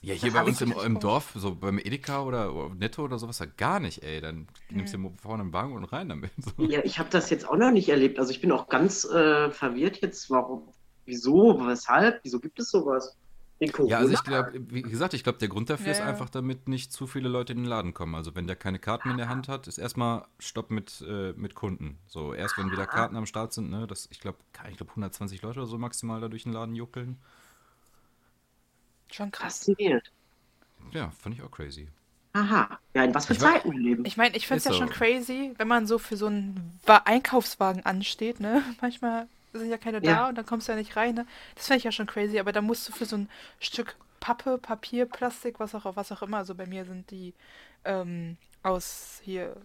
Ja, hier Das bei uns im, im. Dorf, so beim Edeka oder Netto oder sowas, ja gar nicht, ey. Dann nimmst du dir vorne einen Wagen und rein damit. So. Ja, ich habe das jetzt auch noch nicht erlebt. Also ich bin auch ganz äh, verwirrt jetzt. Warum? Wieso? Weshalb? Wieso gibt es sowas? Wegen Corona? Ja, also ich glaube, wie gesagt, ich glaube, der Grund dafür Ja, ist einfach, damit nicht zu viele Leute in den Laden kommen. Also wenn der keine Karten in der Hand hat, ist erstmal Stopp mit, äh, mit Kunden. So, erst wenn wieder Karten am Start sind, ne, das, ich glaube, ich glaube 120 Leute oder so maximal da durch den Laden juckeln. Schon krass. Faszinierend. Ja, fand ich auch crazy. Aha. Ja, in was für Ich Zeiten wir leben. Ich meine, ich finde es ja schon so. crazy, wenn man so für so einen Wa Einkaufswagen ansteht, ne? Manchmal sind ja keine da Ja. und dann kommst du ja nicht rein, ne? Das finde ich ja schon crazy, aber da musst du für so ein Stück Pappe, Papier, Plastik, was auch, was auch immer, also bei mir sind die ähm, aus hier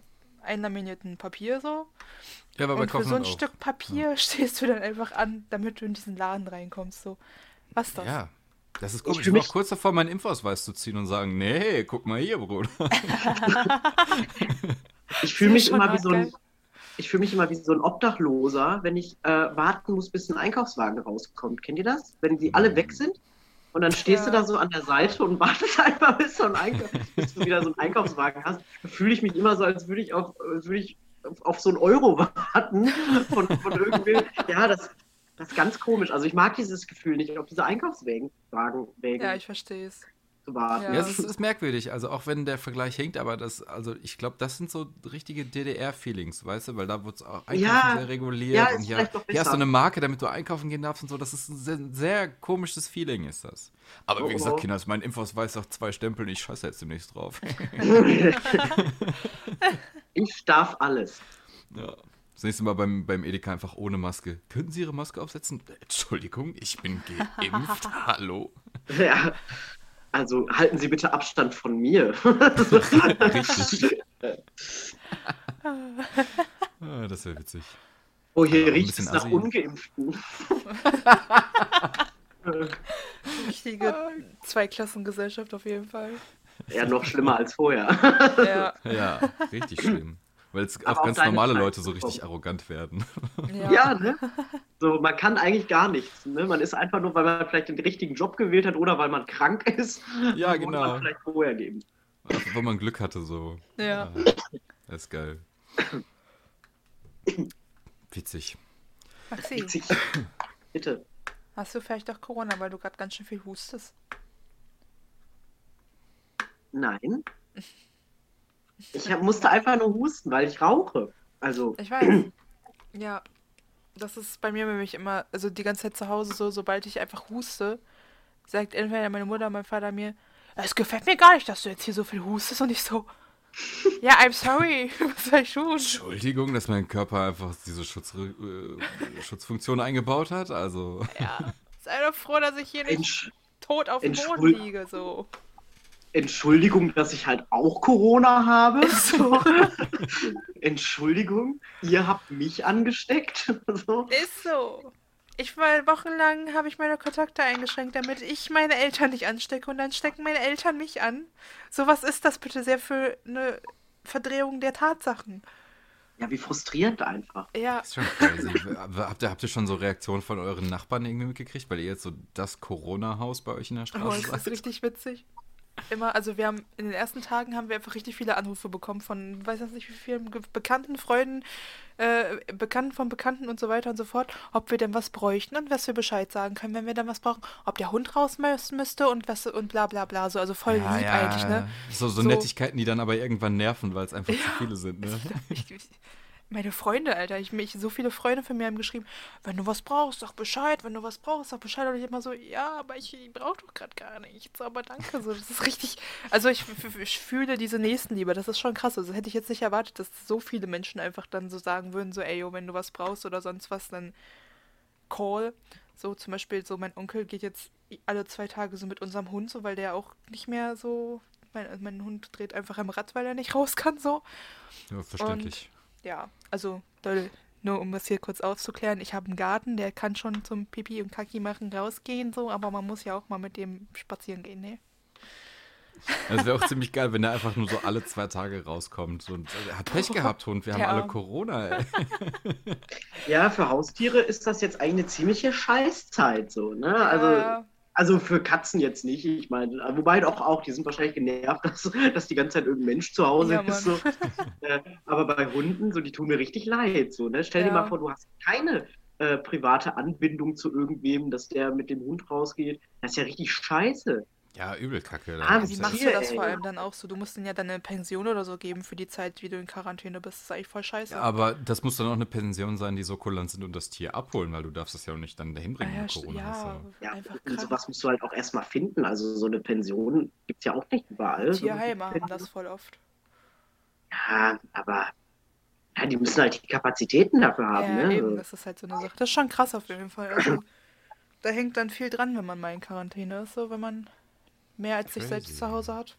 einlaminierten Papier so. Ja, aber bei und für so ein auch. Stück Papier stehst du dann einfach an, damit du in diesen Laden reinkommst, so. Was ist das? Ja, das ist komisch. Ich, fühl war kurz davor, meinen Impfausweis zu ziehen und sagen, nee, guck mal hier, Bruder. Ich fühle mich schon immer wie so ein. Ich fühle mich immer wie so ein Obdachloser, wenn ich äh, warten muss, bis ein Einkaufswagen rauskommt. Kennt ihr das? Wenn die alle weg sind und dann stehst du Ja. da so an der Seite und wartest einfach, bis, so ein Einkauf, bis du wieder so einen Einkaufswagen hast. Da fühle ich mich immer so, als würde ich auf, würde ich auf, so einen Euro warten von, von irgendwem. Ja, das, das ist ganz komisch. Also ich mag dieses Gefühl nicht, auf diese Einkaufswagen Wagen, Wägen Ja, ich verstehe es. Zu warten. Ja. Ja, es ist, ist merkwürdig, also auch wenn der Vergleich hinkt, aber das, also ich glaube, das sind so richtige DDR-Feelings, weißt du, weil da wird es auch einkaufen Ja, sehr reguliert ja, und ist hier, doch hast du eine Marke, damit du einkaufen gehen darfst und so, das ist ein sehr, sehr komisches Feeling, ist das. Aber wie Oh, gesagt, oh. Kinder, mein Impfausweis sagt zwei Stempel, ich scheiße jetzt demnächst drauf. ich darf alles. ja. Das nächste Mal beim, beim Edeka einfach ohne Maske. Könnten Sie Ihre Maske aufsetzen? Entschuldigung, ich bin geimpft. Hallo? Ja. Also halten Sie bitte Abstand von mir. Richtig. Ah, das wäre witzig. Oh, hier ein riecht es nach assi. Ungeimpften. Richtige Zweiklassengesellschaft auf jeden Fall. ja, noch schlimmer als vorher. Ja. Ja, richtig schlimm. Weil Aber auch ganz normale Zeit Leute so richtig arrogant werden. Ja. Ja, ne? So, man kann eigentlich gar nichts. Ne? Man ist einfach nur, weil man vielleicht den richtigen Job gewählt hat oder weil man krank ist. Ja, genau. Man vielleicht vorher geben. Also, wo man Glück hatte, so. Ja. Das ist geil. Witzig. Maxi, Witzig. Bitte. hast du vielleicht auch Corona, weil du gerade ganz schön viel hustest? Nein. Ich hab, musste einfach nur husten, weil ich rauche. Also, Ich weiß. Ja. Das ist bei mir nämlich immer, also die ganze Zeit zu Hause so, sobald ich einfach huste, sagt entweder meine Mutter oder mein Vater mir, es gefällt mir gar nicht, dass du jetzt hier so viel hustest und ich so, ja, I'm sorry, was soll ich tun? Entschuldigung, dass mein Körper einfach diese Schutz, äh, Schutzfunktion eingebaut hat. Also, Ja, sei doch froh, dass ich hier nicht Entsch tot auf dem Boden liege, so. Entschuldigung, dass ich halt auch Corona habe. So. Entschuldigung, ihr habt mich angesteckt. So. Ist so. Ich war wochenlang, habe ich meine Kontakte eingeschränkt, damit ich meine Eltern nicht anstecke und dann stecken meine Eltern mich an. So was ist das bitte sehr für eine Verdrehung der Tatsachen? Ja, wie frustrierend einfach. Ja, ist schon crazy. habt, ihr, habt ihr schon so Reaktionen von euren Nachbarn irgendwie mitgekriegt, weil ihr jetzt so das Corona-Haus bei euch in der oh, Straße das ist seid? richtig witzig. Immer, also wir haben in den ersten Tagen haben wir einfach richtig viele Anrufe bekommen von, weiß ich nicht wie vielen bekannten Freunden, äh, Bekannten von Bekannten und so weiter und so fort, ob wir denn was bräuchten und was wir Bescheid sagen können, wenn wir dann was brauchen, ob der Hund raus mü- müsste und was und bla bla bla, so, also voll lieb eigentlich, ne? So, so, So- Nettigkeiten, die dann aber irgendwann nerven, weil es einfach zu viele sind, ne? Ich, ich, meine Freunde, Alter, ich mich, so viele Freunde von mir haben geschrieben, wenn du was brauchst, sag Bescheid, wenn du was brauchst, sag Bescheid. Und ich immer so, ja, aber ich, ich brauche doch gerade gar nichts, aber danke. So, das ist richtig, also ich, ich fühle diese Nächstenliebe, das ist schon krass. Also hätte ich jetzt nicht erwartet, dass so viele Menschen einfach dann so sagen würden, so, ey, yo, wenn du was brauchst oder sonst was, dann call. So zum Beispiel, so mein Onkel geht jetzt alle zwei Tage so mit unserem Hund, so, weil der auch nicht mehr so, mein, mein Hund dreht einfach am Rad, weil er nicht raus kann, so. Ja, verständlich. Ja, also, Leute, nur um das hier kurz aufzuklären, ich habe einen Garten, der kann schon zum Pipi und Kaki machen rausgehen, so, aber man muss ja auch mal mit dem spazieren gehen, ne? Es wäre auch ziemlich geil, wenn der einfach nur so alle zwei Tage rauskommt. Und er hat Pech gehabt, Hund. Wir haben Der alle. Corona, ey. Ja, für Haustiere ist das jetzt eigentlich eine ziemliche Scheißzeit so, ne? Also, Ja, also für Katzen jetzt nicht. Ich meine, wobei doch auch, die sind wahrscheinlich genervt, dass, dass die ganze Zeit irgendein Mensch zu Hause Ja, ist. So. Äh, Aber bei Hunden, so, die tun mir richtig leid. So, ne? Stell dir Ja. mal vor, du hast keine äh, private Anbindung zu irgendwem, dass der mit dem Hund rausgeht. Das ist ja richtig scheiße. Ja, übel kacke. Ah, wie machst du das ey. vor allem dann auch so? Du musst denen ja dann eine Pension oder so geben für die Zeit, wie du in Quarantäne bist. Das ist eigentlich voll scheiße. Ja, aber das muss dann auch eine Pension sein, die so kulant sind und das Tier abholen, weil du darfst es ja auch nicht dann dahin Ah bringen, ja, wenn st- Corona ja, hast. Ja, einfach und sowas musst du halt auch erstmal finden. Also so eine Pension gibt es ja auch nicht überall. Tierheime haben das voll oft. Ja, aber ja, die müssen halt die Kapazitäten dafür haben. Ja, ne? eben, das ist halt so eine Sache. Das ist schon krass auf jeden Fall. Also, da hängt dann viel dran, wenn man mal in Quarantäne ist, so wenn man mehr als sich selbst Crazy. zu Hause hat.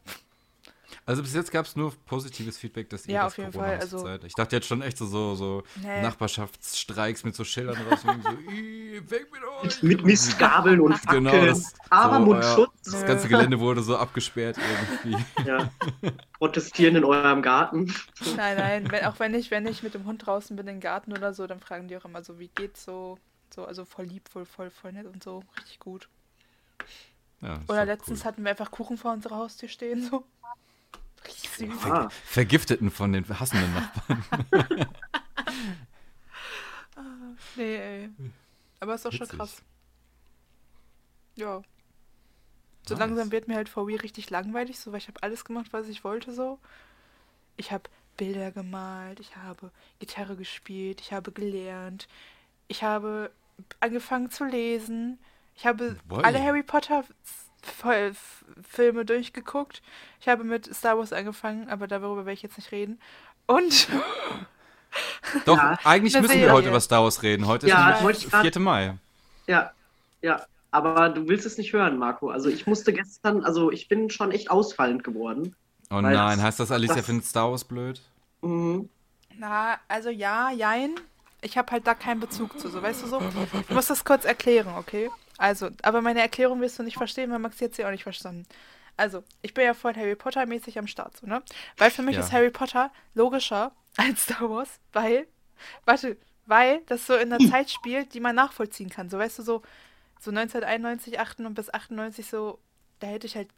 Also bis jetzt gab es nur positives Feedback, dass ihr Ja, das auf jeden Corona Fall, also- seid. Ich dachte jetzt schon echt so, so, so Nee. Nachbarschaftsstreiks mit so Schildern raus. und so, "Ih, weg mit euch! Mit Mistgabeln und Fackeln. Genau, das, aber so, Mundschutz. euer- das ganze Gelände wurde so abgesperrt irgendwie. Ja. Protestieren in eurem Garten. Nein, nein, wenn, auch wenn ich, wenn ich mit dem Hund draußen bin im Garten oder so, dann fragen die auch immer so, wie geht's so? So, also voll lieb, voll, voll, voll nett und so, richtig gut. Ja, Oder letztens cool. hatten wir einfach Kuchen vor unserer Haustür stehen, so. Richtig süß. Ver Ah. Vergifteten von den hassenden Nachbarn. Nee, ey. Aber ist doch schon Witzig. krass. Ja. So Nice. langsam wird mir halt VW richtig langweilig, so, weil ich habe alles gemacht, was ich wollte, so. Ich habe Bilder gemalt, ich habe Gitarre gespielt, ich habe gelernt, ich habe angefangen zu lesen, ich habe Boy. alle Harry Potter Filme durchgeguckt. Ich habe mit Star Wars angefangen, aber darüber werde ich jetzt nicht reden. Und Doch, Ja, eigentlich müssen wir heute über Star Wars reden. Heute Ja, ist grad- 4. Mai. Ja, ja. Aber du willst es nicht hören, Marco. Also ich musste gestern, also ich bin schon echt ausfallend geworden. Oh nein, das- heißt das, Alicia das- findet Star Wars blöd? Mhm. Na, also ja, jein. Ich habe halt da keinen Bezug zu, so weißt du so. Ich muss das kurz erklären, okay? Also, aber meine Erklärung wirst du nicht verstehen, weil Max jetzt sie auch nicht verstanden. Also, ich bin ja voll Harry Potter mäßig am Start, so, ne? Weil für mich Ja. ist Harry Potter logischer als Star Wars, weil, warte, weil das so in einer Zeit spielt, die man nachvollziehen kann. So, weißt du, so, so 1991, 98 und bis 98 so, da hätte ich halt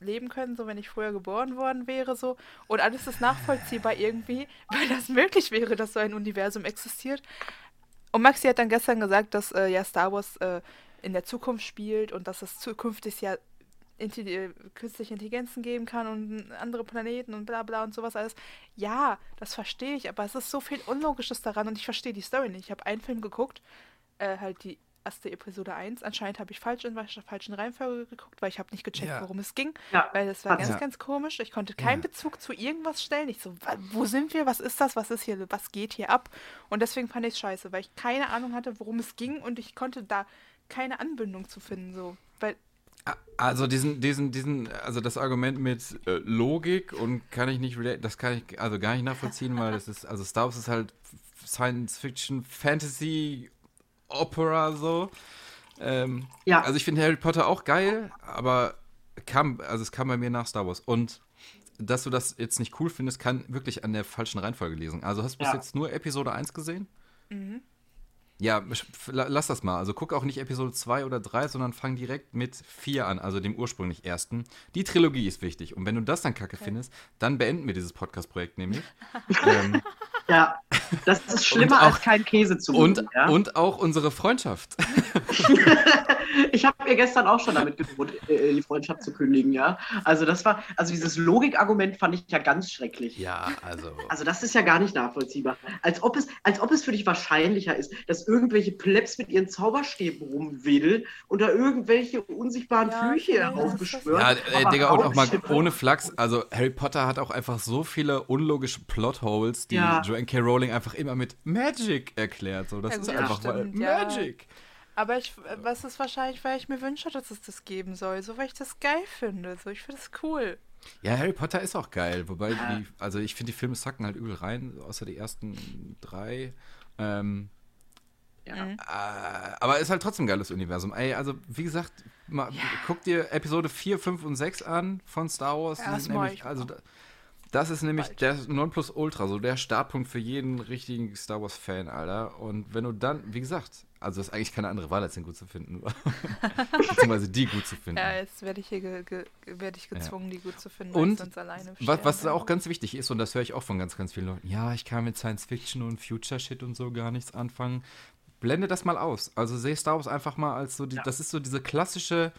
leben können, so wenn ich früher geboren worden wäre, so. Und alles ist nachvollziehbar irgendwie, weil das möglich wäre, dass so ein Universum existiert. Und Maxi hat dann gestern gesagt, dass äh, ja Star Wars äh, in der Zukunft spielt und dass es zukünftig ja Intelli äh, künstliche Intelligenzen geben kann und andere Planeten und bla bla und sowas alles. Ja, das verstehe ich, aber es ist so viel Unlogisches daran und ich verstehe die Story nicht. Ich habe einen Film geguckt, äh, halt die erste Episode 1. Anscheinend habe ich falsch in der falschen Reihenfolge geguckt, weil ich habe nicht gecheckt, Ja. worum es ging. Ja. Weil das war Ja. ganz, ganz komisch. Ich konnte keinen Ja. Bezug zu irgendwas stellen. Ich so, wo sind wir? Was ist das? Was ist hier? Was geht hier ab? Und deswegen fand ich es scheiße, weil ich keine Ahnung hatte, worum es ging und ich konnte da keine Anbindung zu finden. So. Weil, Also diesen, diesen, diesen, also das Argument mit äh, Logik und kann ich nicht relate, das kann ich also gar nicht nachvollziehen, weil das ist, also Star Wars ist halt Science Fiction, Fantasy, Opera so. Ähm, Ja. Also ich finde Harry Potter auch geil, aber kam, also es kam bei mir nach Star Wars. Und dass du das jetzt nicht cool findest, kann wirklich an der falschen Reihenfolge lesen. Also hast du bis Ja. jetzt nur Episode 1 gesehen? Ja, lass das mal. Also guck auch nicht Episode 2 oder 3, sondern fang direkt mit 4 an, also dem ursprünglich ersten. Die Trilogie ist wichtig. Und wenn du das dann kacke findest, dann beenden wir dieses Podcast-Projekt nämlich. ähm, Ja, das ist schlimmer auch- als kein Käse zu und, ja? und auch unsere Freundschaft. Ich habe mir gestern auch schon damit gedroht, äh, die Freundschaft zu kündigen, ja. Also das war, also dieses Logikargument fand ich ja ganz schrecklich. Ja, also. Also das ist ja gar nicht nachvollziehbar. Als ob es, als ob es für dich wahrscheinlicher ist, dass irgendwelche Plebs mit ihren Zauberstäben rumwedeln und da irgendwelche unsichtbaren Ja, Flüche. Ja, ey, aber Digga, und auch mal ohne Flachs. Also, Harry Potter hat auch einfach so viele unlogische Plotholes, die Ja. Joanne K. Rowling einfach immer mit Magic erklärt. So, das Ja, ist gut, einfach stimmt, weil ja. Magic. Aber ich, was ist wahrscheinlich, weil ich mir wünsche, dass es das geben soll. So, weil ich das geil finde. So, ich finde das cool. Ja, Harry Potter ist auch geil. Wobei, die, also ich finde, die Filme sacken halt übel rein, außer die ersten drei. Ähm, Ja. Mhm. äh, aber ist halt trotzdem ein geiles Universum. Ey, also wie gesagt, mal, guck dir Episode 4, 5 und 6 an von Star Wars. Die Ja, das nämlich, ich also auch. da- das ist nämlich Bald. der Nonplusultra, so der Startpunkt für jeden richtigen Star Wars-Fan, Alter. Und wenn du dann, wie gesagt, also ist eigentlich keine andere Wahl, als den gut zu finden. Beziehungsweise die gut zu finden. Ja, jetzt werde ich hier ge ge werd ich gezwungen, die gut zu finden, Und Was, was auch ganz wichtig ist, und das höre ich auch von ganz, ganz vielen Leuten, ja, ich kann mit Science Fiction und Future Shit und so gar nichts anfangen. Blende das mal aus. Also sehe Star Wars einfach mal als so, die, Ja. das ist so diese klassische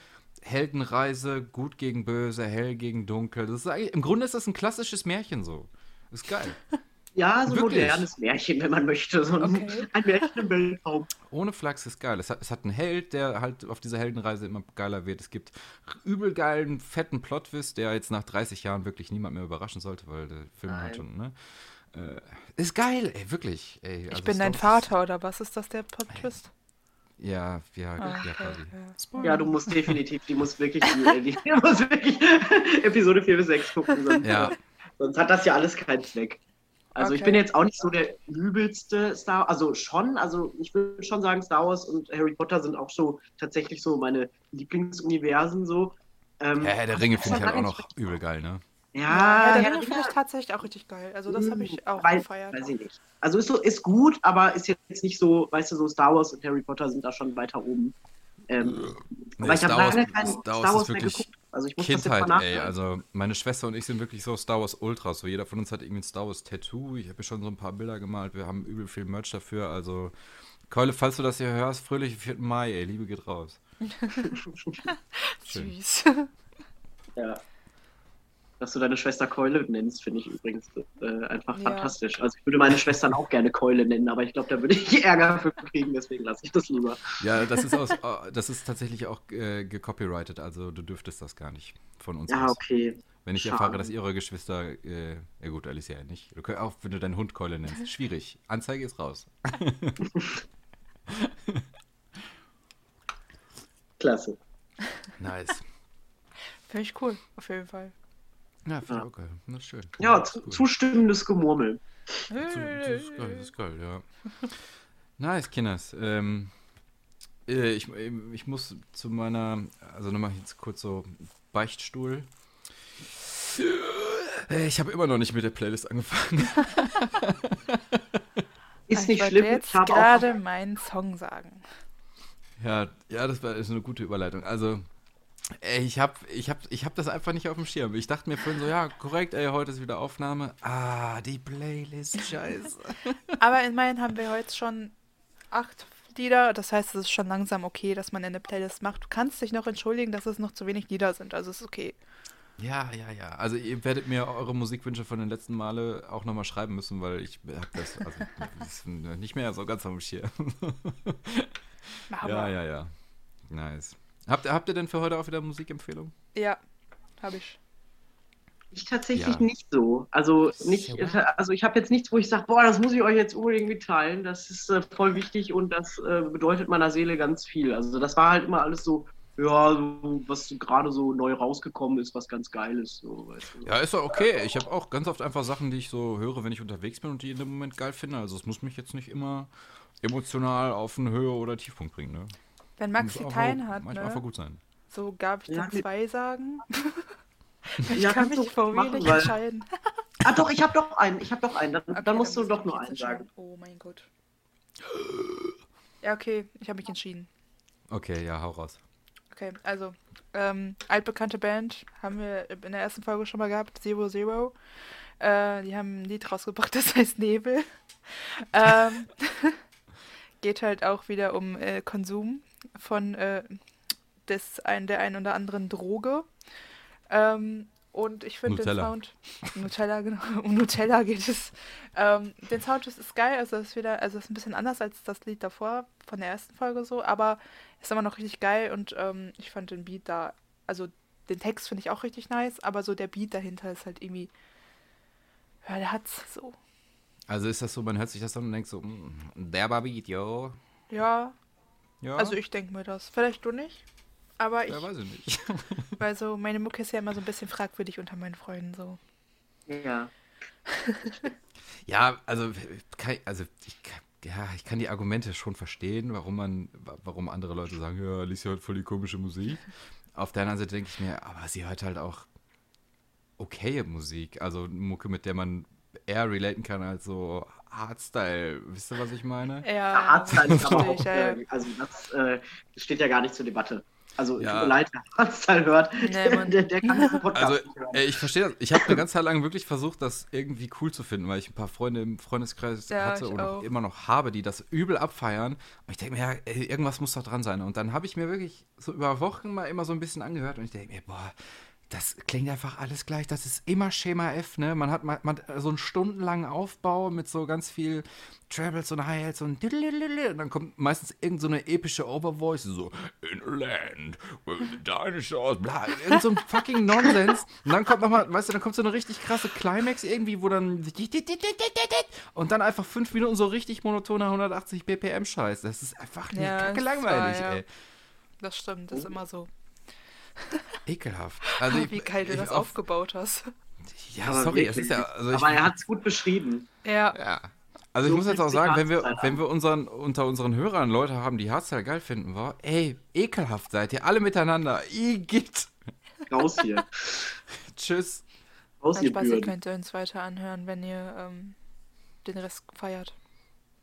Heldenreise, gut gegen böse, hell gegen dunkel. Das ist eigentlich, Im Grunde ist das ein klassisches Märchen so. Ist geil. Ja, so ein modernes Märchen, wenn man möchte. So ein, Okay. ein Märchen im Weltraum. Ohne Flachs ist geil. Es hat, es hat einen Held, der halt auf dieser Heldenreise immer geiler wird. Es gibt übel geilen, fetten Plot-Twist, der jetzt nach 30 Jahren wirklich niemand mehr überraschen sollte, weil der Film Nein. halt schon, ne? Äh, ist geil, ey, wirklich. Ey, Ich also bin dein Vater, oder was ist das, der Plot-Twist? Ja, ja, Ah, ja, quasi. Ja, du musst definitiv, die muss wirklich, die, die, die muss wirklich Episode 4 bis 6 gucken, sonst, Ja. sonst hat das ja alles keinen Zweck. Also ich Okay. bin jetzt auch nicht so der übelste Star, also schon, also ich würde schon sagen, Star Wars und Harry Potter sind auch so tatsächlich so meine Lieblingsuniversen so. Ähm, Ja, Herr der Ringe finde ich halt auch noch übel geil, ne? Ja, Ja, der Ringe finde ich tatsächlich auch richtig geil. Also das habe ich auch Weiß- gefeiert. Weiß ich nicht. Also ist, so, ist gut, aber ist jetzt nicht so, weißt du, so Star Wars und Harry Potter sind da schon weiter oben. Ähm, Nee, aber ich habe Star Wars- lange kein Star Star Wars mehr wirklich geguckt. Also ich muss das jetzt Kindheit, mal ey. Also meine Schwester und ich sind wirklich so Star Wars Ultras. So jeder von uns hat irgendwie ein Star Wars Tattoo. Ich habe ja schon so ein paar Bilder gemalt. Wir haben übel viel Merch dafür. Also Keule, falls du das hier hörst, fröhliche 4. Mai, ey. Liebe geht raus. Schön. Süß. Ja. Dass du deine Schwester Keule nennst, finde ich übrigens äh, einfach Ja. fantastisch. Also ich würde meine Schwestern auch gerne Keule nennen, aber ich glaube, da würde ich Ärger für kriegen, deswegen lasse ich das lieber. Ja, das ist, aus, äh, das ist tatsächlich auch äh, gecopyrighted. Also du dürftest das gar nicht von uns Ja, aus. okay. Wenn ich Schade. erfahre, dass ihre Geschwister, äh, ja gut, Alicia ja nicht. Du könnt auch, wenn du deinen Hund Keule nennst. Schwierig. Anzeige ist raus. Klasse. Nice. Finde ich cool, auf jeden Fall. Ja, finde Ja. ich auch geil. Das ist schön. Ja, zu, cool. zustimmendes Gemurmel. Zu- Das ist geil, das ist geil, ja. Nice, Kinders. Ähm, äh, ich, ich muss zu meiner, also nochmal jetzt kurz so Beichtstuhl. Äh, Ich habe immer noch nicht mit der Playlist angefangen. Ist ich nicht wollte schlimm. jetzt Ich habe auch gerade meinen Song sagen. Ja, ja, das war ist eine gute Überleitung. Also, ey, ich habe ich hab, ich hab das einfach nicht auf dem Schirm. Ich dachte mir vorhin so, ja, korrekt, ey, heute ist wieder Aufnahme. Ah, die Playlist, scheiße. Aber immerhin haben wir heute schon acht Lieder. Das heißt, es ist schon langsam okay, dass man eine Playlist macht. Du kannst dich noch entschuldigen, dass es noch zu wenig Lieder sind. Also es ist okay. Ja, ja, ja. Also ihr werdet mir eure Musikwünsche von den letzten Male auch nochmal schreiben müssen, weil ich habe das, also das nicht mehr so ganz am Schirm. Machen ja, ja, ja. Nice. Habt, ihr- habt ihr denn für heute auch wieder Musikempfehlung? Ja, habe ich. Ich tatsächlich Ja. nicht so. Also nicht, also ich habe jetzt nichts, wo ich sage, boah, das muss ich euch jetzt unbedingt mitteilen. Das ist äh, voll wichtig und das äh, bedeutet meiner Seele ganz viel. Also das war halt immer alles so, ja, so, was so gerade so neu rausgekommen ist, was ganz geil ist. So, weißt du. Ja, ist doch okay. Ich habe auch ganz oft einfach Sachen, die ich so höre, wenn ich unterwegs bin und die in dem Moment geil finde. Also es muss mich jetzt nicht immer emotional auf einen Höhe- oder Tiefpunkt bringen, ne? Wenn Maxi keinen hat, Manchmal einfach ne? gut sein. So gab ich Ja, dann wir- zwei sagen. ich Ja, kann du mich vor wenig weil- entscheiden. Ah doch, ich habe doch einen, ich habe doch einen. Dann, Okay, dann musst du muss doch nur einen sagen. Oh mein Gott. Ja, okay, ich habe mich entschieden. Okay, ja, hau raus. Okay, also, ähm, altbekannte Band haben wir in der ersten Folge schon mal gehabt, Zero Zero. Äh, die haben ein Lied rausgebracht, das heißt Nebel. ähm, geht halt auch wieder um äh, Konsum von äh, des ein, der einen oder anderen Droge. Ähm, und ich finde den. Sound. Nutella, genau. Um Nutella geht es. Ähm, den Sound ist, geil, also ist wieder, also ist ein bisschen anders als das Lied davor von der ersten Folge so, aber ist immer noch richtig geil und ähm, ich fand den Beat da, also den Text finde ich auch richtig nice, aber so der Beat dahinter ist halt irgendwie, ja, der hat's so. Also ist das so, man hört sich das an und denkt so, mm, der Beat, yo. Ja, Ja, also ich denke mir das. Vielleicht du nicht, aber ich, ja, weiß ich nicht. weil so meine Mucke ist ja immer so ein bisschen fragwürdig unter meinen Freunden so. Ja. Ja, also, kann, also ich, kann- ja, ich kann die Argumente schon verstehen, warum man, wa- warum andere Leute sagen, ja, Alicia hört voll die komische Musik. Auf der anderen Seite denke ich mir, aber sie hört halt auch okaye Musik, also Mucke, mit der man eher relaten kann als so Hardstyle. Wisst ihr, was ich meine? Ja, Hardstyle ist aber auch, ja, ja. äh, also das, äh, das steht ja gar nicht zur Debatte. Also Ja. tut mir leid, wer Hardstyle hört, Nee, Mann. der, der kann diesen Podcast Also, nicht hören. äh, ich verstehe das. Ich habe eine ganze Zeit lang wirklich versucht, das irgendwie cool zu finden, weil ich ein paar Freunde im Freundeskreis Ja, hatte ich und auch immer noch habe, die das übel abfeiern. Und ich denke mir, ja, ey, irgendwas muss doch dran sein. Und dann habe ich mir wirklich so über Wochen mal immer so ein bisschen angehört und ich denke mir, boah, das klingt einfach alles gleich. Das ist immer Schema F, ne? Man hat, man, man hat so einen stundenlangen Aufbau mit so ganz viel Trebles und Hi-Hats und und dann kommt meistens irgend so eine epische Overvoice, so In a land where the dinosaurs, bla, irgend so ein fucking Nonsens. Und dann kommt nochmal, weißt du, dann kommt so eine richtig krasse Climax irgendwie, wo dann und dann einfach fünf Minuten so richtig monotoner 180 BPM Scheiß. Das ist einfach nee, Ja, kacke langweilig, wahr, ja. ey. Das stimmt, das ist immer so. Ekelhaft. Also ich- Wie geil du ich das auf- aufgebaut hast. Ja, Aber sorry, es ist ja, also ich, aber er hat es gut beschrieben. Ja, Ja. Also ich So muss jetzt auch sagen, wenn wir, Hardstyle wenn wir unseren, unter unseren Hörern Leute haben, die Hardstyle geil finden, war, ey, ekelhaft seid ihr alle miteinander. Igitt. Raus hier. Tschüss. Raus hier, Spaß, ihr könnt uns weiter anhören, wenn ihr ähm, den Rest feiert.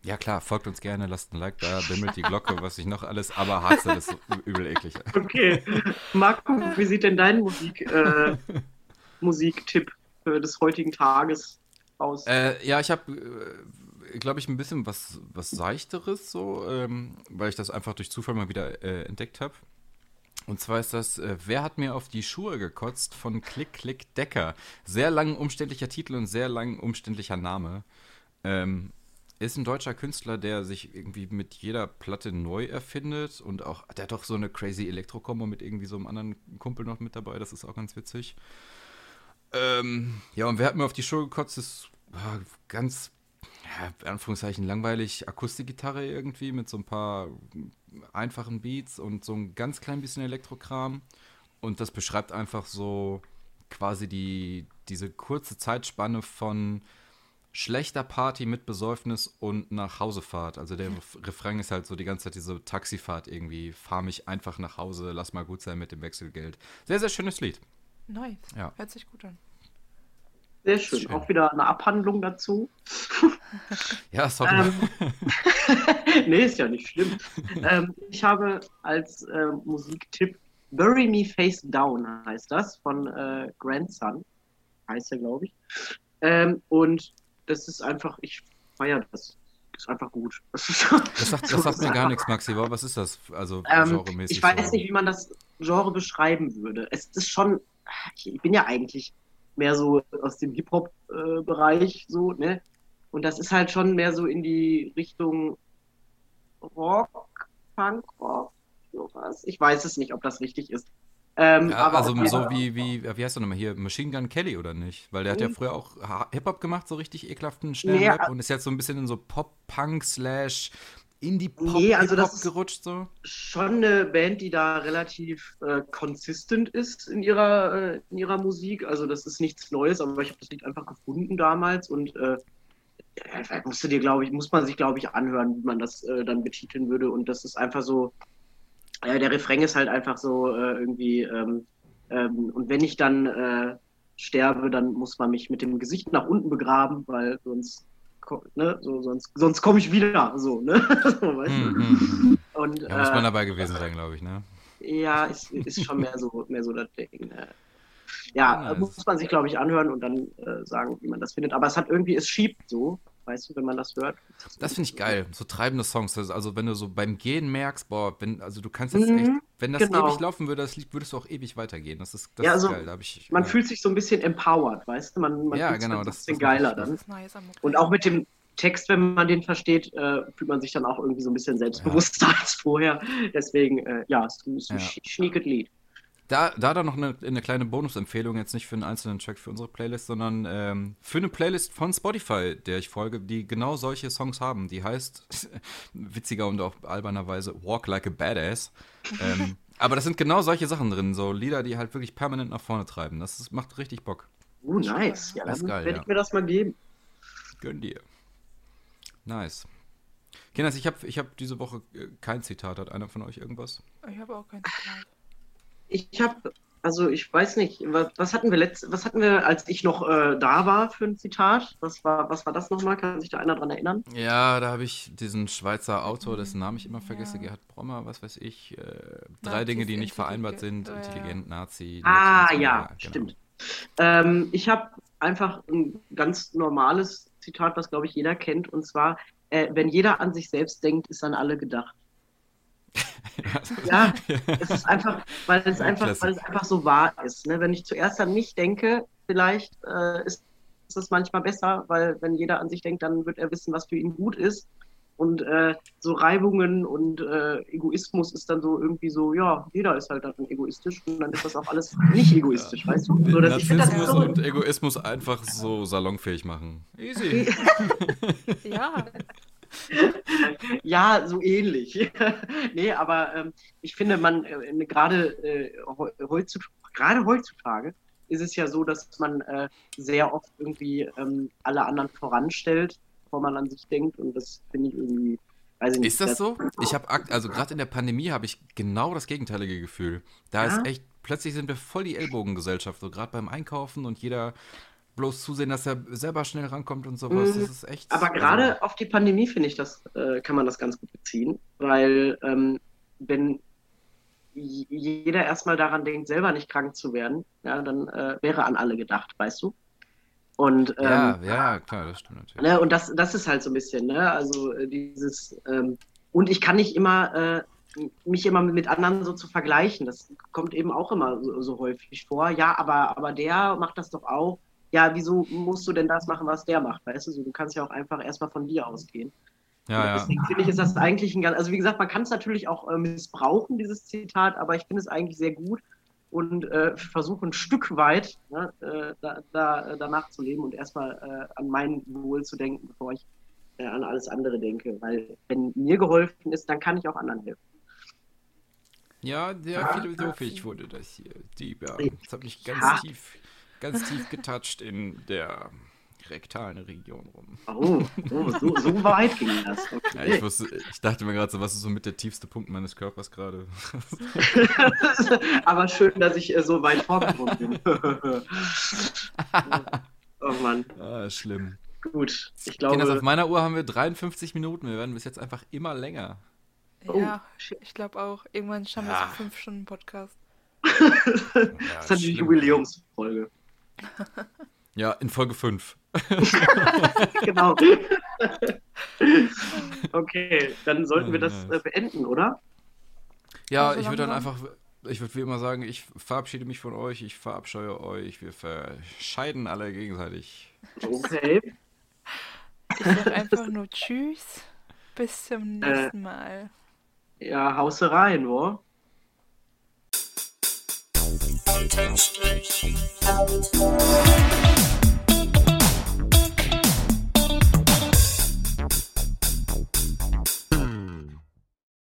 Ja klar, folgt uns gerne, lasst ein Like da, bimmelt die Glocke, was ich noch alles, aber Hardstyle ist übel eklig. Okay. Marco, wie sieht denn dein Musik, äh, Musiktipp des heutigen Tages aus? Äh, ja, ich habe, äh, glaube ich, ein bisschen was, was Seichteres, so, ähm, weil ich das einfach durch Zufall mal wieder äh, entdeckt habe. Und zwar ist das äh, Wer hat mir auf die Schuhe gekotzt von Klick Klick Decker. Sehr lang umständlicher Titel und sehr lang umständlicher Name. Ähm, ist ein deutscher Künstler, der sich irgendwie mit jeder Platte neu erfindet und auch, der hat doch so eine crazy Elektro-Kombo mit irgendwie so einem anderen Kumpel noch mit dabei, das ist auch ganz witzig. Ähm, ja, und wer hat mir auf die Schuhe gekotzt, ist ah, ganz, ja, Anführungszeichen langweilig, Akustikgitarre irgendwie mit so ein paar einfachen Beats und so ein ganz klein bisschen Elektrokram. Und das beschreibt einfach so quasi die, diese kurze Zeitspanne von schlechter Party mit Besäufnis und nach Hausefahrt. Also der Refrain ist halt so die ganze Zeit diese Taxifahrt irgendwie. Fahr mich einfach nach Hause, lass mal gut sein mit dem Wechselgeld. Sehr, sehr schönes Lied. Nice. Ja. Hört sich gut an. Sehr schön. schön. Auch wieder eine Abhandlung dazu. Ja, sorry. Ähm, nee, ist ja nicht schlimm. ähm, ich habe als äh, Musiktipp Bury Me Face Down heißt das von äh, Grandson. Heißt er, glaube ich. Ähm, und das ist einfach, ich feiere das. Ist einfach gut. Das, ist, Das sagt, das sagt mir gar nichts, Maxi. Was ist das? Also Ähm, genremäßig. ich weiß so? nicht, wie man das Genre beschreiben würde. Es ist schon, ich bin ja eigentlich mehr so aus dem Hip-Hop-Bereich, so, ne? Und das ist halt schon mehr so in die Richtung Rock, Punk-Rock, sowas. Ich weiß es nicht, ob das richtig ist. Ähm, Ja, aber also so wie, wie, wie heißt er nochmal hier? Machine Gun Kelly oder nicht? Weil der hat ja Mhm. früher auch Hip-Hop gemacht, so richtig ekelhaften, schnellen Nee, Rap und ist jetzt so ein bisschen in so Pop-Punk slash Indie-Pop Nee, also das gerutscht so. schon eine Band, die da relativ äh, consistent ist in ihrer, äh, in ihrer Musik. Also das ist nichts Neues, aber ich habe das Lied einfach gefunden damals und äh, musste dir, glaube ich, muss man sich, glaube ich, anhören, wie man das äh, dann betiteln würde. Und das ist einfach so, äh, der Refrain ist halt einfach so äh, irgendwie, ähm, ähm, und wenn ich dann äh, sterbe, dann muss man mich mit dem Gesicht nach unten begraben, weil sonst ne, so, sonst, sonst komme ich wieder. So, ne? so, du? Mhm. Und, Da muss man äh, dabei gewesen sein, glaube ich, ne? ja, ist, ist schon mehr so, mehr so das Ding. Ne? Ja, Ja, muss man sich, glaube ich, anhören und dann äh, sagen, wie man das findet. Aber es hat irgendwie, es schiebt so, weißt du, wenn man das hört. Das finde ich geil, so treibende Songs. Das- Also wenn du so beim Gehen merkst, boah, wenn, also du kannst jetzt Mhm, echt, wenn das genau. ewig laufen würde, das Lied, würdest du auch ewig weitergehen. Das ist, das Ja, ist also, geil. Da hab ich, Man ja. fühlt sich so ein bisschen empowered, weißt du? Man, man Ja, fühlt sich genau, so ein das- bisschen geiler dann. Ist Und auch mit dem Text, wenn man den versteht, äh, fühlt man sich dann auch irgendwie so ein bisschen selbstbewusster als vorher. Deswegen, äh, ja, es ist ein, ist Ja. sch- schnieket Lied. Da, da dann noch eine, eine kleine Bonusempfehlung, jetzt nicht für einen einzelnen Track für unsere Playlist, sondern ähm, für eine Playlist von Spotify, der ich folge, die genau solche Songs haben. Die heißt, witziger und auch albernerweise, Walk Like a Badass. ähm, aber das sind genau solche Sachen drin, so Lieder, die halt wirklich permanent nach vorne treiben. Das ist, macht richtig Bock. Uh, nice. Ja, Das ist geil, werde ja. ich mir das mal geben. Gönn dir. Nice. Kinders, ich habe ich hab diese Woche äh, kein Zitat. Hat einer von euch irgendwas? Ich habe auch kein Zitat. Ich habe, also ich weiß nicht, was, was hatten wir letzt, was hatten wir, als ich noch äh, da war für ein Zitat? Was war, was war das nochmal? Kann sich da einer dran erinnern? Ja, da habe ich diesen Schweizer Autor, dessen Namen ich immer vergesse, Ja. Gerhard Brommer, was weiß ich. Äh, drei Nazis, Dinge, die nicht vereinbart sind. äh, Intelligent, Nazi. Ah, Nazi, ja, genau. stimmt. Ähm, ich habe einfach ein ganz normales Zitat, was glaube ich jeder kennt, und zwar, äh, wenn jeder an sich selbst denkt, ist an alle gedacht. Ja, es ist einfach, weil es Ja, einfach, weil es einfach so wahr ist. Ne? Wenn ich zuerst an mich denke, vielleicht äh, ist, ist es manchmal besser, weil wenn jeder an sich denkt, dann wird er wissen, was für ihn gut ist. Und äh, so Reibungen und äh, Egoismus ist dann so irgendwie so, ja, jeder ist halt dann egoistisch und dann ist das auch alles nicht egoistisch, weißt du? So, dass ich finde das Narzissmus so, und Egoismus einfach so salonfähig machen. Easy. Ja, Ja, so ähnlich. nee, aber ähm, ich finde, man äh, gerade äh, heu- heutzutage, gerade heutzutage ist es ja so, dass man äh, sehr oft irgendwie ähm, alle anderen voranstellt, bevor man an sich denkt. Und das finde ich irgendwie, weiß ich nicht. Ist das so? Ich habe, also gerade in der Pandemie habe ich genau das gegenteilige Gefühl. Da Ja? ist echt, plötzlich sind wir voll die Ellbogengesellschaft, so gerade beim Einkaufen und jeder bloß zusehen, dass er selber schnell rankommt und sowas. Mhm. Das ist echt. Aber also- gerade auf die Pandemie finde ich das, äh, kann man das ganz gut beziehen, weil ähm, wenn jeder erstmal daran denkt, selber nicht krank zu werden, ja, dann äh, wäre an alle gedacht, weißt du? Und ähm, ja, ja, klar, das stimmt natürlich. Ne, und das, das ist halt so ein bisschen, ne? Also äh, dieses, ähm, und ich kann nicht immer äh, mich immer mit anderen so zu vergleichen. Das kommt eben auch immer so, so häufig vor. Ja, aber, aber der macht das doch auch. Ja, wieso musst du denn das machen, was der macht? Weißt du, so, du kannst ja auch einfach erstmal von dir ausgehen. Ja, ja. Deswegen finde ich, ist das eigentlich ein ganz, also wie gesagt, man kann es natürlich auch äh, missbrauchen, dieses Zitat, aber ich finde es eigentlich sehr gut und äh, versuche ein Stück weit ne, äh, da, da, danach zu leben und erstmal äh, an mein Wohl zu denken, bevor ich äh, an alles andere denke. Weil wenn mir geholfen ist, dann kann ich auch anderen helfen. Ja, sehr philosophisch wurde das hier. Deep, ja. Das hat mich ganz Ja. tief, ganz tief getoucht in der rektalen Region rum. Oh, oh so, so weit ging das. Ja, Okay. ich, wusste, ich dachte mir gerade so, was ist so mit der tiefste Punkt meines Körpers gerade? aber schön, dass ich äh, so weit vorgekommen bin. oh Mann, ah, schlimm. gut. Ich Kinders, auf glaube, meiner Uhr haben wir 53 Minuten. Wir werden bis jetzt einfach immer länger. Oh, ja, shit. ich glaube auch. Irgendwann schaffen wir Ja. so fünf Stunden Podcast. das ist schlimm. Jubiläumsfolge. Ja, in Folge 5. genau. okay, dann sollten wir das äh, beenden, oder? Ja, ich würde dann einfach, ich würde wie immer sagen, ich verabschiede mich von euch, ich verabscheue euch, wir verscheiden alle gegenseitig. Okay. Ich sage einfach nur Tschüss. Bis zum Äh. nächsten Mal. Ja, hause rein, wo? Podcast.